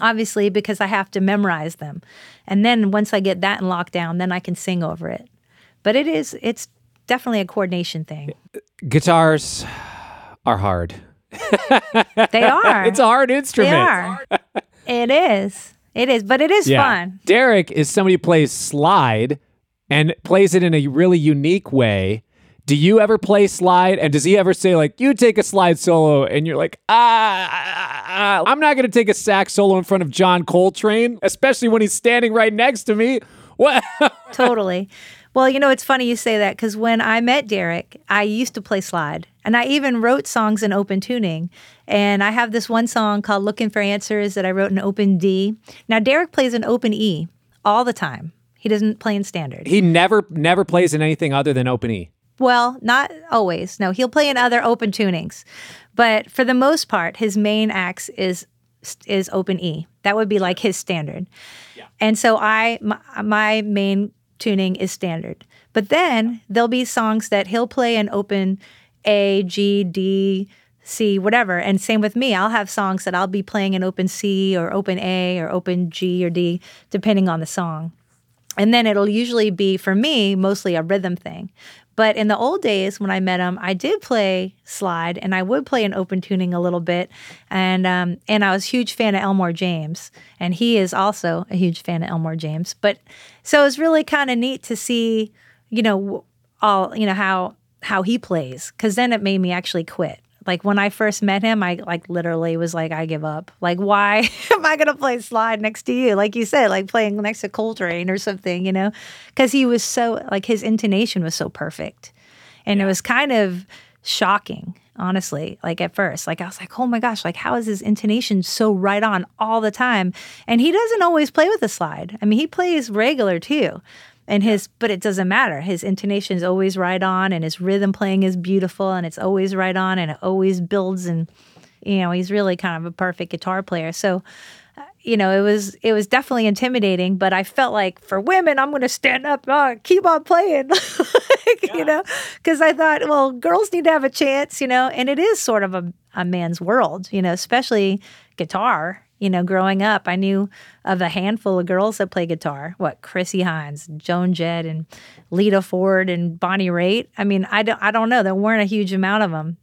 obviously, because I have to memorize them. And then once I get that in lockdown, then I can sing over it. But it is, it's definitely a coordination thing. Guitars are hard. they are. It's a hard instrument. They are. it is. It is, but it is yeah. fun. Derek is somebody who plays slide and plays it in a really unique way. Do you ever play slide? And does he ever say, like, you take a slide solo and you're like, ah, ah, ah I'm not going to take a sax solo in front of John Coltrane, especially when he's standing right next to me? What? totally. Well, you know, it's funny you say that because when I met Derek, I used to play slide and I even wrote songs in open tuning. And I have this one song called Looking for Answers that I wrote in open D. Now, Derek plays in open E all the time. He doesn't play in standard. He never, never plays in anything other than open E. Well, not always. No, he'll play in other open tunings. But for the most part, his main axe is is open E. That would be like his standard. Yeah. And so I my, my main tuning is standard. But then there'll be songs that he'll play in open A, G, D, C, whatever. And same with me. I'll have songs that I'll be playing in open C or open A or open G or D, depending on the song. And then it'll usually be, for me, mostly a rhythm thing. But in the old days when I met him, I did play slide and I would play an open tuning a little bit. And um, and I was a huge fan of Elmore James. And he is also a huge fan of Elmore James. But so it was really kind of neat to see, you know, all, you know, how how he plays. Cause then it made me actually quit. Like when I first met him, I like literally was like, I give up. Like, why am I gonna play slide next to you? Like you said, like playing next to Coltrane or something, you know? Because he was so like his intonation was so perfect, and yeah. it was kind of shocking, honestly. Like at first, like I was like, oh my gosh, like how is his intonation so right on all the time? And he doesn't always play with a slide. I mean, he plays regular too and his but it doesn't matter. His intonation is always right on and his rhythm playing is beautiful and it's always right on and it always builds and you know he's really kind of a perfect guitar player. So uh, you know it was it was definitely intimidating but i felt like for women i'm going to stand up uh, keep on playing. Like, you know, because I thought, well, girls need to have a chance, you know, and it is sort of a, a man's world, you know, especially guitar. You know, growing up, I knew of a handful of girls that play guitar. What Chrissie Hynde, Joan Jett, and Lita Ford and Bonnie Raitt. I mean, I don't, I don't know. There weren't a huge amount of them.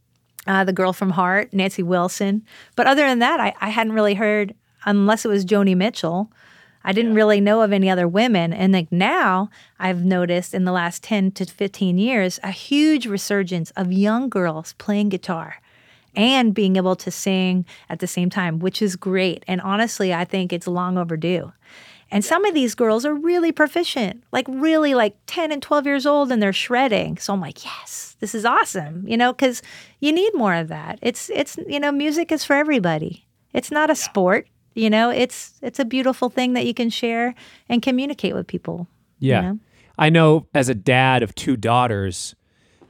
Uh, the girl from Heart, Nancy Wilson. But other than that, I, I hadn't really heard, unless it was Joni Mitchell. I didn't really know of any other women. And like now, I've noticed in the last 10 to 15 years a huge resurgence of young girls playing guitar and being able to sing at the same time, which is great. And honestly, I think it's long overdue. And some of these girls are really proficient, like really like 10 and 12 years old and they're shredding. So I'm like, yes, this is awesome, you know, cuz you need more of that. It's it's you know, music is for everybody. It's not a sport, you know, it's it's a beautiful thing that you can share and communicate with people. you Yeah. know? I know as a dad of two daughters,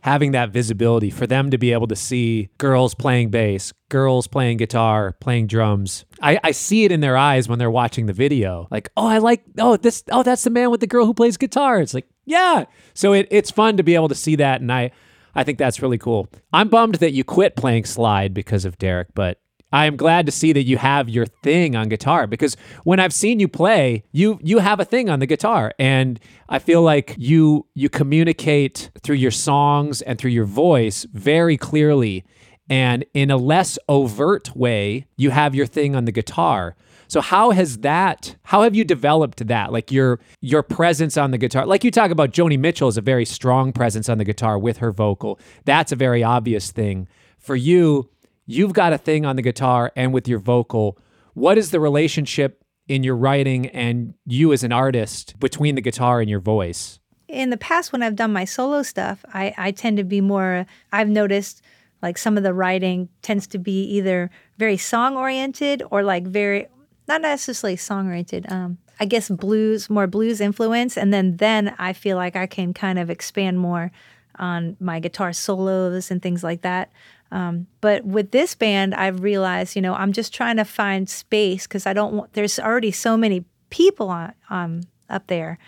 having that visibility for them to be able to see girls playing bass, girls playing guitar, playing drums. I, I see it in their eyes when they're watching the video. Like, oh, I like, oh, this, oh, that's the man with the girl who plays guitar. It's like, yeah. So it, it's fun to be able to see that. And I, I think that's really cool. I'm bummed that you quit playing slide because of Derek, but I am glad to see that you have your thing on guitar because when I've seen you play, you you have a thing on the guitar and I feel like you you communicate through your songs and through your voice very clearly and in a less overt way, you have your thing on the guitar. So how has that how have you developed that? Like your your presence on the guitar. Like you talk about Joni Mitchell is a very strong presence on the guitar with her vocal. That's a very obvious thing. For you, you've got a thing on the guitar and with your vocal. What is the relationship in your writing and you as an artist between the guitar and your voice? in the past when I've done my solo stuff, I, I tend to be more I've noticed like some of the writing tends to be either very song oriented or like very not necessarily song oriented. Um, I guess blues, more blues influence, and then then I feel like I can kind of expand more on my guitar solos and things like that. Um, but with this band, I've realized, you know, I'm just trying to find space because I don't want. There's already so many people on um, up there,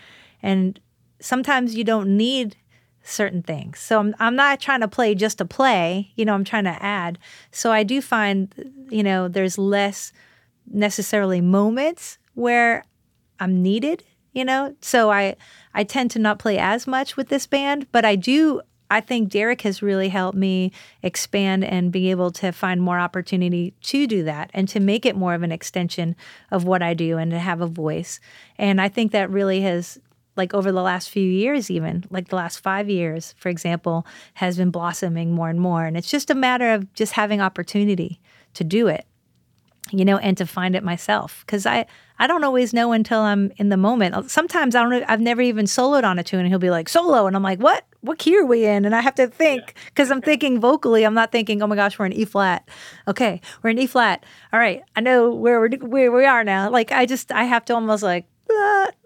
and sometimes you don't need certain things. So I'm, I'm not trying to play just to play, you know, I'm trying to add. So I do find, you know, there's less necessarily moments where I'm needed, you know. So I I tend to not play as much with this band, but I do I think Derek has really helped me expand and be able to find more opportunity to do that and to make it more of an extension of what I do and to have a voice. And I think that really has like over the last few years even like the last five years for example has been blossoming more and more and it's just a matter of just having opportunity to do it you know and to find it myself because i i don't always know until i'm in the moment. Sometimes i don't i've never even soloed on a tune and he'll be like solo and i'm like what? What key are we in? And i have to think because i'm thinking vocally i'm not thinking oh my gosh we're in e flat. Okay we're in e flat. All right i know where we're where we are now. Like i just i have to almost like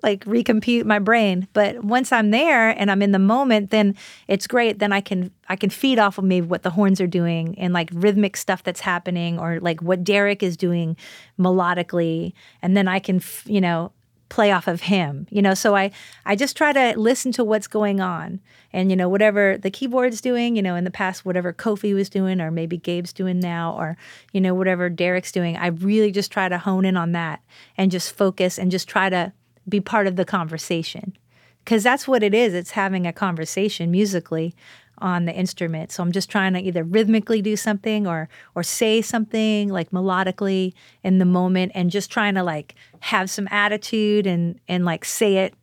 like recompute my brain. But once i'm there and i'm in the moment then it's great. Then i can i can feed off of maybe what the horns are doing and like rhythmic stuff that's happening or like what derek is doing melodically. And then i can f- you know play off of him you know? So i i just try to listen to what's going on and you know whatever the keyboard's doing you know in the past whatever kofi was doing or maybe gabe's doing now or you know whatever derek's doing i really just try to hone in on that and just focus and just try to be part of the conversation. Because that's what it is. It's having a conversation musically on the instrument. So i'm just trying to either rhythmically do something or or say something like melodically in the moment and just trying to like have some attitude and and like say it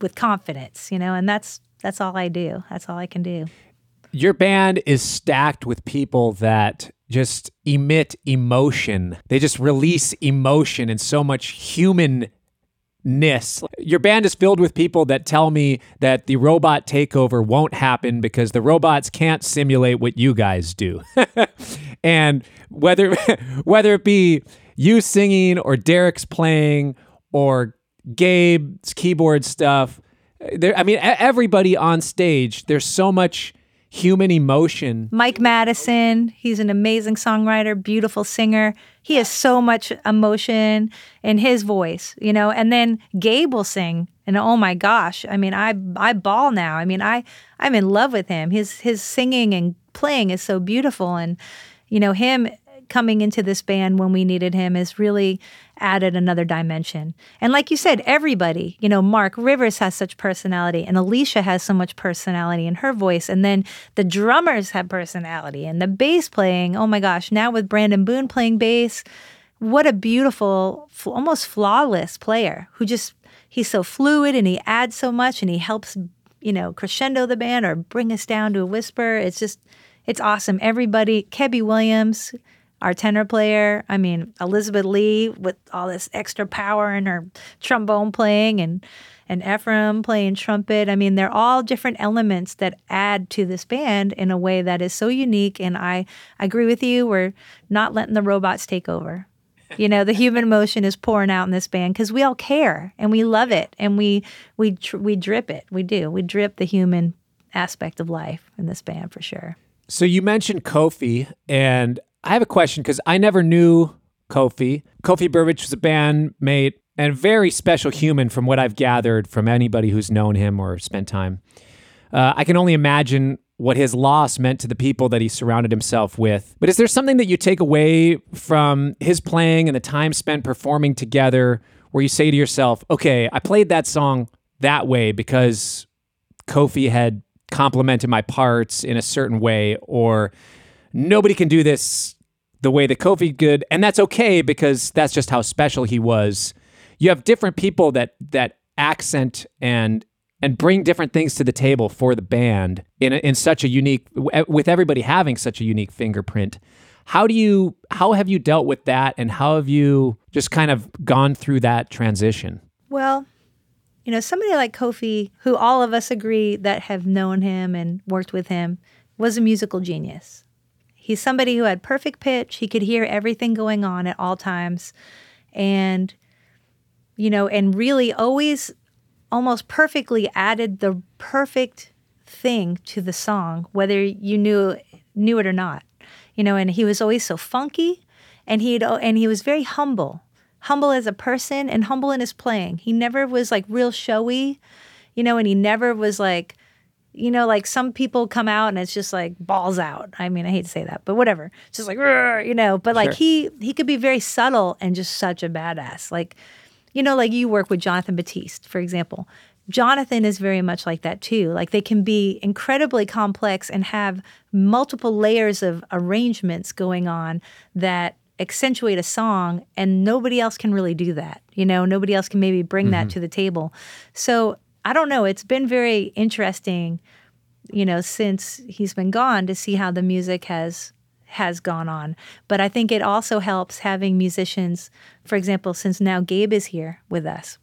with confidence you know and that's that's all i do. That's all i can do. Your band is stacked with people that just emit emotion. They just release emotion and so much humanness. Your band is filled with people that tell me that the robot takeover won't happen because the robots can't simulate what you guys do. and whether whether it be you singing or Derek's playing or Gabe's keyboard stuff, there I mean everybody on stage, there's so much human emotion. Mike Mattison, he's an amazing songwriter, beautiful singer. He has so much emotion in his voice, you know. And then Gabe will sing, and oh my gosh, I mean, I I bawl now. I mean, I I'm in love with him. His his singing and playing is so beautiful, and you know him coming into this band when we needed him is really added another dimension. And like you said, everybody, you know, Mark Rivers has such personality, and Alecia has so much personality in her voice. And then the drummers have personality, and the bass playing, oh my gosh, now with Brandon Boone playing bass, what a beautiful, almost flawless player who just, he's so fluid and he adds so much and he helps, you know, crescendo the band or bring us down to a whisper. It's just, it's awesome. Everybody, Kebbi Williams, our tenor player. I mean, Elizabeth Lee with all this extra power in her trombone playing and and Ephraim playing trumpet. I mean, they're all different elements that add to this band in a way that is so unique. And I, I agree with you. We're not letting the robots take over. You know, the human emotion is pouring out in this band because we all care and we love it and we we we drip it. We do. We drip the human aspect of life in this band for sure. So you mentioned Kofi, and I have a question because I never knew Kofi. Kofi Burbridge was a bandmate and very special human from what I've gathered from anybody who's known him or spent time. Uh, I can only imagine what his loss meant to the people that he surrounded himself with. But is there something that you take away from his playing and the time spent performing together where you say to yourself, okay, I played that song that way because Kofi had complimented my parts in a certain way, or nobody can do this the way that Kofi could, and that's okay because that's just how special he was. You have different people that that accent and and bring different things to the table for the band in in such a unique with everybody having such a unique fingerprint. How do you how have you dealt with that and how have you just kind of gone through that transition? Well, you know, somebody like Kofi, who all of us agree that have known him and worked with him, was a musical genius. He's somebody who had perfect pitch. He could hear everything going on at all times. And, you know, and really always almost perfectly added the perfect thing to the song, whether you knew knew it or not. You know, and he was always so funky and he'd and he was very humble. Humble as a person and humble in his playing. He never was like real showy, you know, and he never was like you know, like some people come out and it's just like balls out. I mean, I hate to say that, but whatever. It's just like, you know, but like sure. he he could be very subtle and just such a badass. Like, you know, like you work with Jonathan Batiste, for example. Jonathan is very much like that too. Like they can be incredibly complex and have multiple layers of arrangements going on that accentuate a song and nobody else can really do that. You know, nobody else can maybe bring mm-hmm. that to the table. So I don't know. It's been very interesting, you know, since he's been gone to see how the music has has gone on. But I think it also helps having musicians, for example, since now Gabe is here with us.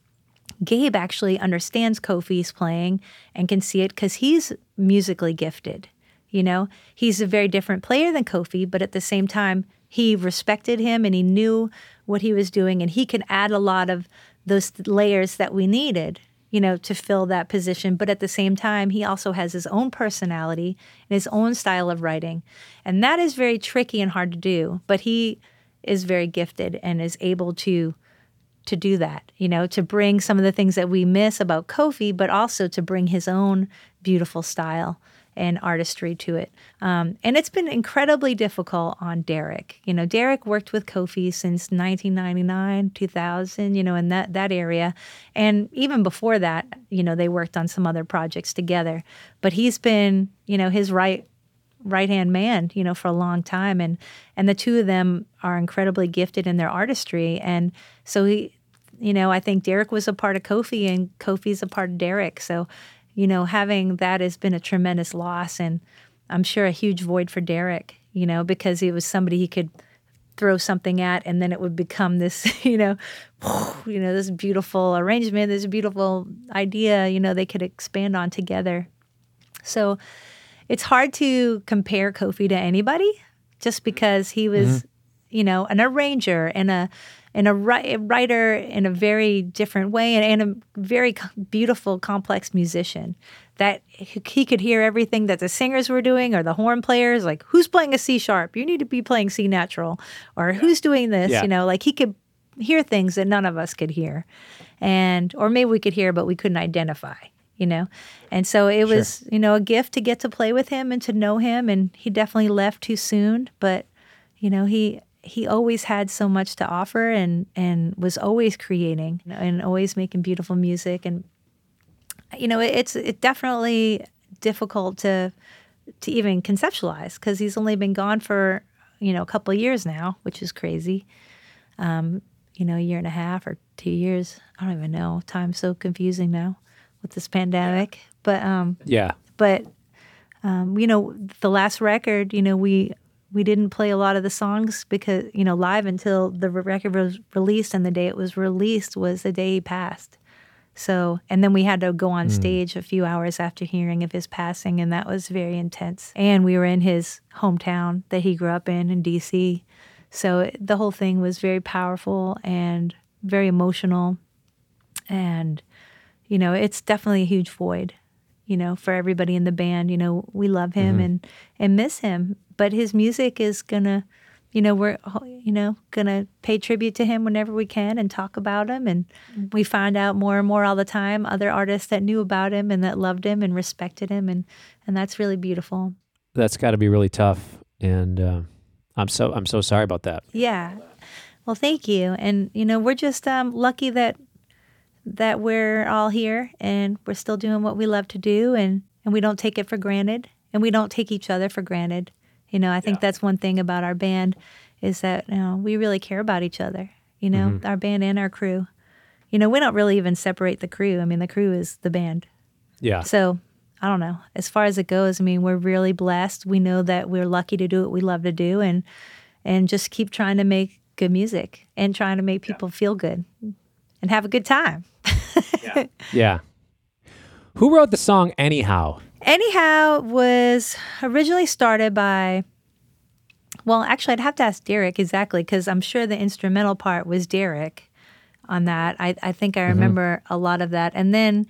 Gabe actually understands Kofi's playing and can see it because he's musically gifted. You know, he's a very different player than Kofi, but at the same time, he respected him and he knew what he was doing, and he can add a lot of those layers that we needed you know, to fill that position. But at the same time, he also has his own personality and his own style of writing. And that is very tricky and hard to do. But he is very gifted and is able to to do that, you know, to bring some of the things that we miss about Kofi, but also to bring his own beautiful style and artistry to it. Um, and it's been incredibly difficult on Derek. You know, Derek worked with Kofi since 1999, 2000, you know, in that, that area. And even before that, you know, they worked on some other projects together. But he's been, you know, his right right hand man, you know, for a long time. And and the two of them are incredibly gifted in their artistry. And so he you know, I think Derek was a part of Kofi and Kofi's a part of Derek. So you know, having that has been a tremendous loss and I'm sure a huge void for Derek, you know, because he was somebody he could throw something at and then it would become this, you know, you know, this beautiful arrangement, this beautiful idea, you know, they could expand on together. So it's hard to compare Kofi to anybody just because he was, mm-hmm. you know, an arranger and a and a writer in a very different way and, and a very beautiful, complex musician that he could hear everything that the singers were doing or the horn players like who's playing a c sharp? You need to be playing c natural. Or who's doing this? Yeah. you know like he could hear things that none of us could hear. And or maybe we could hear but we couldn't identify you know? And so it was you know a gift to get to play with him and to know him and he definitely left too soon but you know he he always had so much to offer and and was always creating and always making beautiful music. And you know it, it's it definitely difficult to to even conceptualize because he's only been gone for you know a couple of years now which is crazy. Um you know a year and a half or two years. I don't even know. Time's so confusing now with this pandemic. But um Yeah. but um, you know the last record you know we we didn't play a lot of the songs because you know live until the record was released and the day it was released was the day he passed. So and then we had to go on hmm. stage a few hours after hearing of his passing and that was very intense. And we were in his hometown that he grew up in in dc so it- the whole thing was very powerful and very emotional. And you know it's definitely a huge void you know for everybody in the band you know we love him and and miss him but his music is gonna you know we're you know gonna pay tribute to him whenever we can and talk about him and we find out more and more all the time other artists that knew about him and that loved him and respected him and and that's really beautiful That's got to be really tough. And uh, I'm so I'm so sorry about that. Yeah. Well, thank you. And you know, we're just um, lucky that that we're all here and we're still doing what we love to do, and and we don't take it for granted, and we don't take each other for granted. You know, I think that's one thing about our band is that you know we really care about each other. You know, mm-hmm. our band and our crew. You know, we don't really even separate the crew. I mean, the crew is the band. Yeah. So I don't know. As far as it goes, I mean, we're really blessed. We know that we're lucky to do what we love to do, and and just keep trying to make good music and trying to make people feel good and have a good time. Yeah. Who wrote the song Anyhow? Anyhow, was originally started by. Well, actually, I'd have to ask Derek exactly because I'm sure the instrumental part was Derek on that. I, I think I remember a lot of that. And then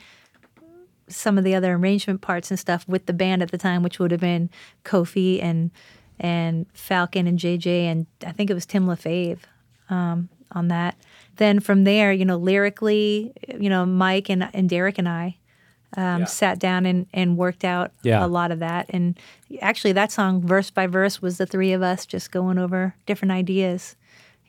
some of the other arrangement parts and stuff with the band at the time, which would have been Kofi and and Falcon and JJ and I think it was Tim Lefebvre um, on that. Then from there, you know, lyrically, you know, Mike and, and Derek and I um, sat down and, and worked out Yeah. a lot of that. And actually, that song, verse by verse, was the three of us just going over different ideas.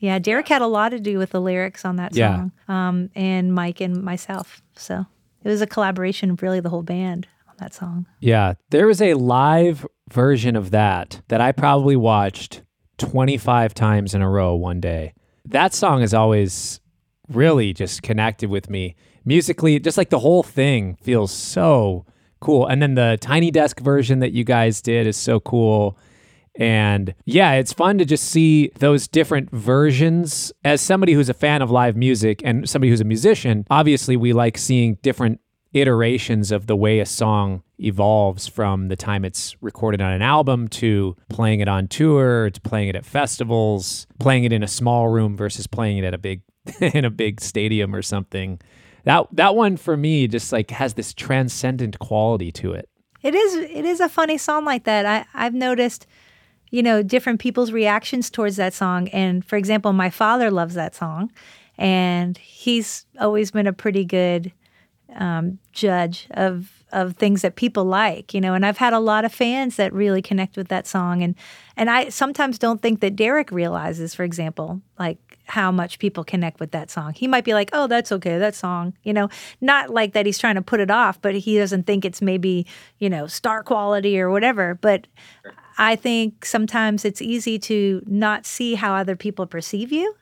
Yeah, Derek had a lot to do with the lyrics on that Yeah. song, um, and Mike and myself. So it was a collaboration of really the whole band on that song. Yeah, there was a live version of that that I probably watched 25 times in a row one day. That song is always really just connected with me musically. Just like the whole thing feels so cool. And then the Tiny Desk version that you guys did is so cool. And yeah, it's fun to just see those different versions. As somebody who's a fan of live music and somebody who's a musician, obviously we like seeing different iterations of the way a song evolves from the time it's recorded on an album to playing it on tour to playing it at festivals, playing it in a small room versus playing it at a big in a big stadium or something. That that one for me just like has this transcendent quality to it. It is it is a funny song like that. I, I've noticed, you know, different people's reactions towards that song. And for example, my father loves that song, and he's always been a pretty good um, judge of of things that people like, you know. And I've had a lot of fans that really connect with that song, and and I sometimes don't think that Derek realizes, for example, like how much people connect with that song. He might be like, "Oh, that's okay, that song," you know, not like that he's trying to put it off, but he doesn't think it's maybe you know star quality or whatever. But I think sometimes it's easy to not see how other people perceive you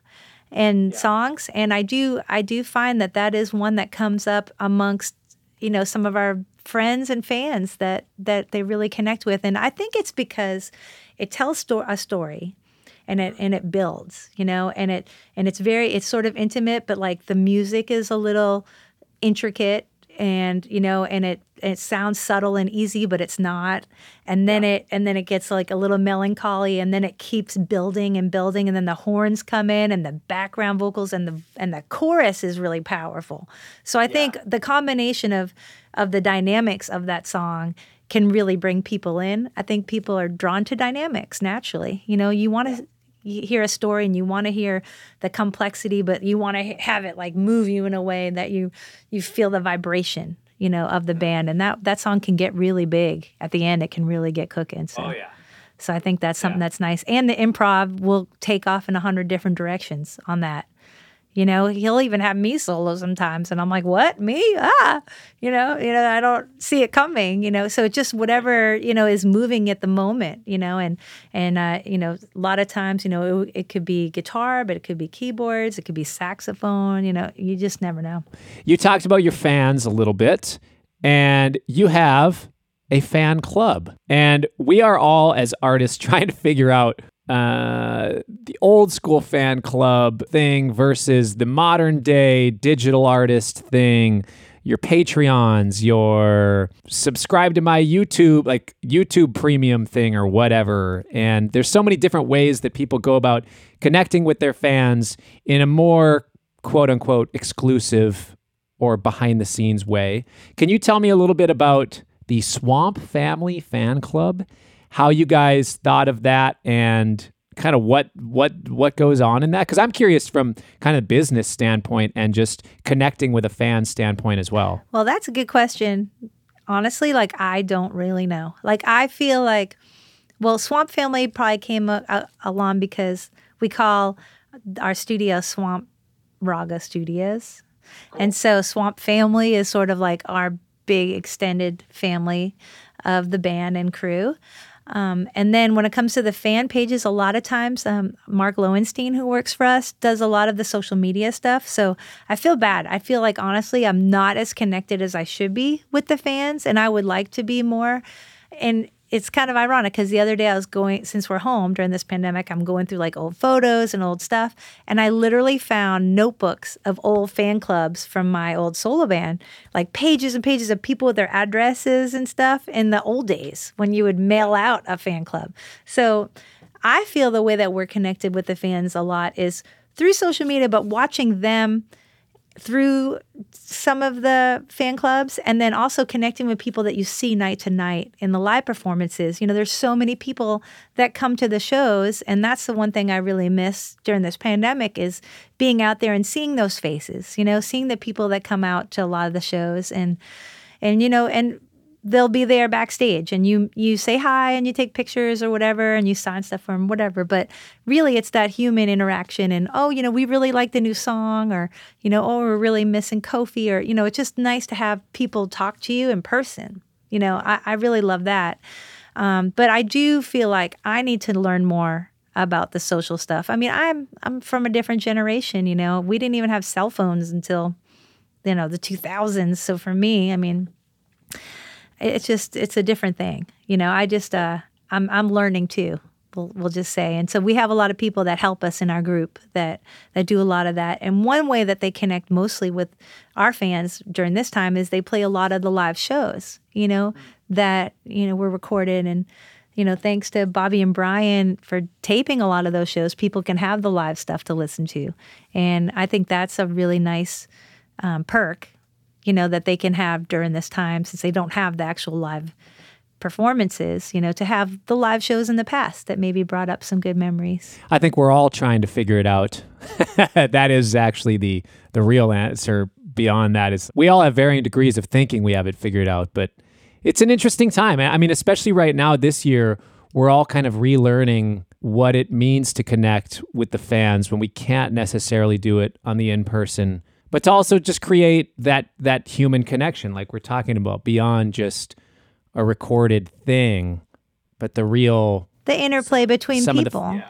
in songs. And i do i do find that that is one that comes up amongst you know some of our friends and fans that that they really connect with. And i think it's because it tells sto- a story and it and it builds you know and it and it's very it's sort of intimate but like the music is a little intricate and you know and it it sounds subtle and easy but it's not. And then it and then it gets like a little melancholy and then it keeps building and building and then the horns come in and the background vocals and the and the chorus is really powerful. So i think the combination of of the dynamics of that song can really bring people in. I think people are drawn to dynamics naturally. You know you want to you hear a story and you want to hear the complexity but you want to have it like move you in a way that you you feel the vibration you know of the band. And that that song can get really big. At the end it can really get cooking so. Oh yeah. so i think that's something that's nice. And the improv will take off in a hundred different directions on that you know he'll even have me solo sometimes and i'm like what? Me? Ah! You know you know i don't see it coming you know so it's just whatever you know is moving at the moment you know and and uh, you know a lot of times you know it, it could be guitar but it could be keyboards it could be saxophone you know you just never know. You talked about your fans a little bit, and you have a fan club. And we are all, as artists, trying to figure out uh, the old school fan club thing versus the modern day digital artist thing. Your Patreons, your subscribe to my YouTube, like YouTube premium thing or whatever. And there's so many different ways that people go about connecting with their fans in a more quote unquote exclusive or behind the scenes way. Can you tell me a little bit about the Swamp Family Fan Club? How you guys thought of that and kind of what what what goes on in that because I'm curious from kind of business standpoint and just connecting with a fan standpoint as well. Well, that's a good question. Honestly, like I don't really know. Like I feel like, well, Swamp Family probably came a, a, along because we call our studio Swamp Raga Studios, and so Swamp Family is sort of like our big extended family of the band and crew. Um, and then when it comes to the fan pages, a lot of times um, Mark Lowenstein, who works for us, does a lot of the social media stuff. So I feel bad. I feel like honestly, I'm not as connected as I should be with the fans, and I would like to be more. And it's kind of ironic because the other day I was going, since we're home during this pandemic, I'm going through like old photos and old stuff. And I literally found notebooks of old fan clubs from my old solo band, like pages and pages of people with their addresses and stuff in the old days when you would mail out a fan club. So I feel the way that we're connected with the fans a lot is through social media, but watching them through some of the fan clubs and then also connecting with people that you see night to night in the live performances. You know, there's so many people that come to the shows and that's the one thing I really miss during this pandemic is being out there and seeing those faces, you know, seeing the people that come out to a lot of the shows and and you know, and they'll be there backstage and you you say hi and you take pictures or whatever and you sign stuff for them whatever. But really it's that human interaction and oh you know we really like the new song or you know oh we're really missing kofi or you know it's just nice to have people talk to you in person. You know i, I really love that. Um, but i do feel like i need to learn more about the social stuff. I mean i'm i'm from a different generation you know. We didn't even have cell phones until you know the 2000s so for me i mean it's just it's a different thing you know? I just uh i'm i'm learning too we'll, we'll just say. And so we have a lot of people that help us in our group that that do a lot of that. And one way that they connect mostly with our fans during this time is they play a lot of the live shows you know that you know were recorded. And you know thanks to bobby and brian for taping a lot of those shows people can have the live stuff to listen to. And i think that's a really nice um, perk you know, that they can have during this time since they don't have the actual live performances, you know, to have the live shows in the past that maybe brought up some good memories. I think we're all trying to figure it out. that is actually the the real answer. Beyond that is we all have varying degrees of thinking we have it figured out, but it's an interesting time. I mean, especially right now this year, we're all kind of relearning what it means to connect with the fans when we can't necessarily do it on the in person, but to also just create that that human connection, like we're talking about, beyond just a recorded thing, but the real The interplay between of the- people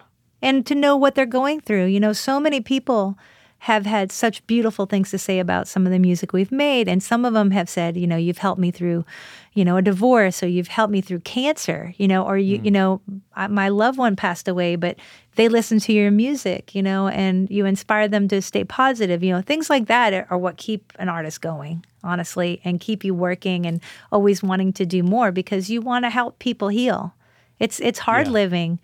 and to know what they're going through. You know, so many people have had such beautiful things to say about some of the music we've made. And some of them have said, you know, you've helped me through, you know, a divorce or you've helped me through cancer, you know, or you, you mm. know, I, my loved one passed away, but they listen to your music, you know, and you inspire them to stay positive. You know, things like that are, are what keep an artist going. honestly, and keep you working and always wanting to do more because you want to help people heal. It's it's hard Yeah. living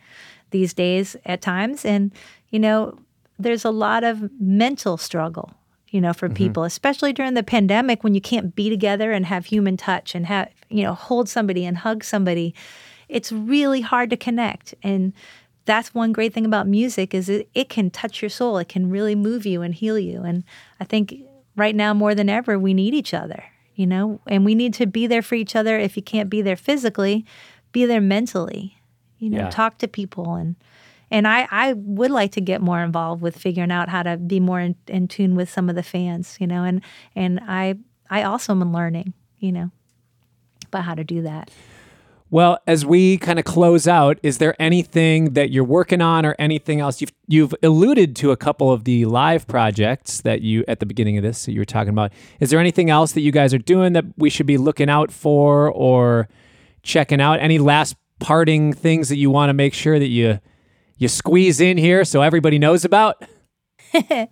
these days at times and you know, there's a lot of mental struggle, you know, for mm-hmm. people, especially during the pandemic when you can't be together and have human touch and have, you know, hold somebody and hug somebody. It's really hard to connect and that's one great thing about music is it, it can touch your soul. It can really move you and heal you. And I think right now more than ever we need each other, you know, and we need to be there for each other. If you can't be there physically, be there mentally. You know, Yeah. talk to people and and I, I would like to get more involved with figuring out how to be more in, in tune with some of the fans, you know, and and I I also am learning, you know, about how to do that. Well, as we kind of close out, is there anything that you're working on or anything else? You've you've alluded to a couple of the live projects that you at the beginning of this that you were talking about. Is there anything else that you guys are doing that we should be looking out for or checking out? Any last parting things that you want to make sure that you you squeeze in here so everybody knows about?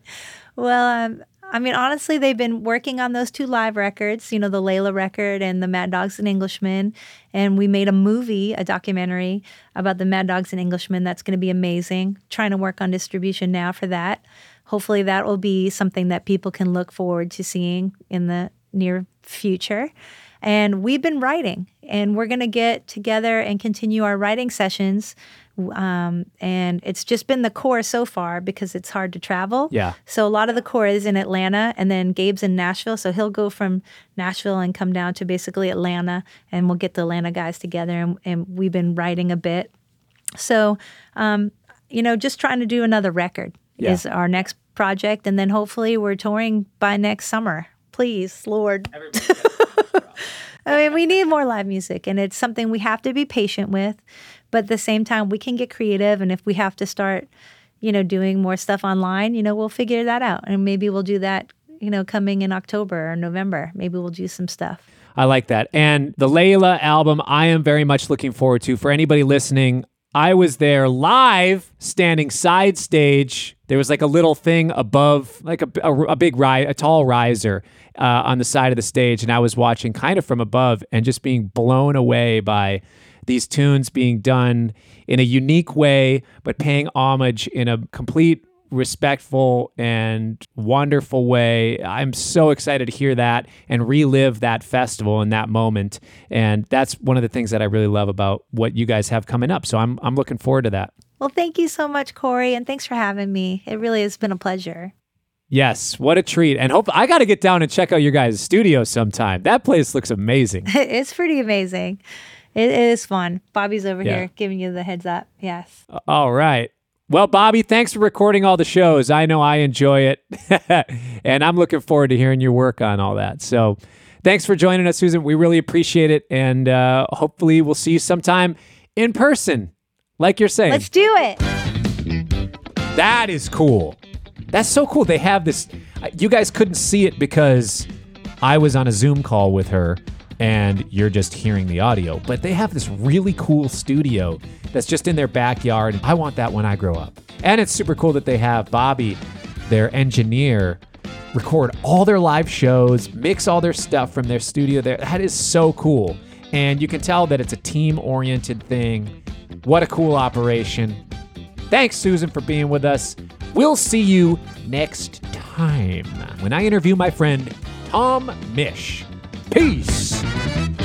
Well, um, I mean, honestly, they've been working on those two live records, you know, the Layla record and the Mad Dogs and Englishmen. And we made a movie, a documentary about the Mad Dogs and Englishmen. That's going to be amazing. Trying to work on distribution now for that. Hopefully, that will be something that people can look forward to seeing in the near future. And we've been writing, and we're going to get together and continue our writing sessions. Um, and it's just been the core so far because it's hard to travel. Yeah. So a lot of the core is in Atlanta, and then Gabe's in Nashville. So he'll go from Nashville and come down to basically Atlanta, and we'll get the Atlanta guys together. And, and we've been writing a bit. So, um, you know, just trying to do another record Yeah. is our next project, and then hopefully we're touring by next summer. Please, Lord. I mean, we need more live music, and it's something we have to be patient with. But at the same time, we can get creative, and if we have to start, you know, doing more stuff online, you know, we'll figure that out, and maybe we'll do that, you know, coming in October or November. Maybe we'll do some stuff. I like that. And the Layla album, I am very much looking forward to. For anybody listening, I was there live, standing side stage. There was like a little thing above, like a, a, a big rise, a tall riser uh, on the side of the stage, and I was watching kind of from above and just being blown away by these tunes being done in a unique way, but paying homage in a complete respectful and wonderful way. I'm so excited to hear that and relive that festival and that moment. And that's one of the things that I really love about what you guys have coming up. So I'm I'm looking forward to that. Well, thank you so much, Corey, and thanks for having me. It really has been a pleasure. Yes, what a treat. And hope I got to get down and check out your guys' studio sometime. That place looks amazing. it's pretty amazing. It is fun. Bobby's over Yeah. here giving you the heads up. Yes. All right. Well, Bobby, thanks for recording all the shows. I know I enjoy it. and I'm looking forward to hearing your work on all that. So thanks for joining us, Susan. We really appreciate it. And uh, hopefully we'll see you sometime in person, like you're saying. Let's do it. That is cool. That's so cool. They have this. uh, You guys couldn't see it because I was on a Zoom call with her and you're just hearing the audio. But they have this really cool studio that's just in their backyard. I want that when I grow up. And it's super cool that they have Bobby, their engineer, record all their live shows, mix all their stuff from their studio there. That is so cool. And you can tell that it's a team oriented thing. What a cool operation. Thanks, Susan, for being with us. We'll see you next time when I interview my friend Tom Mish. Peace.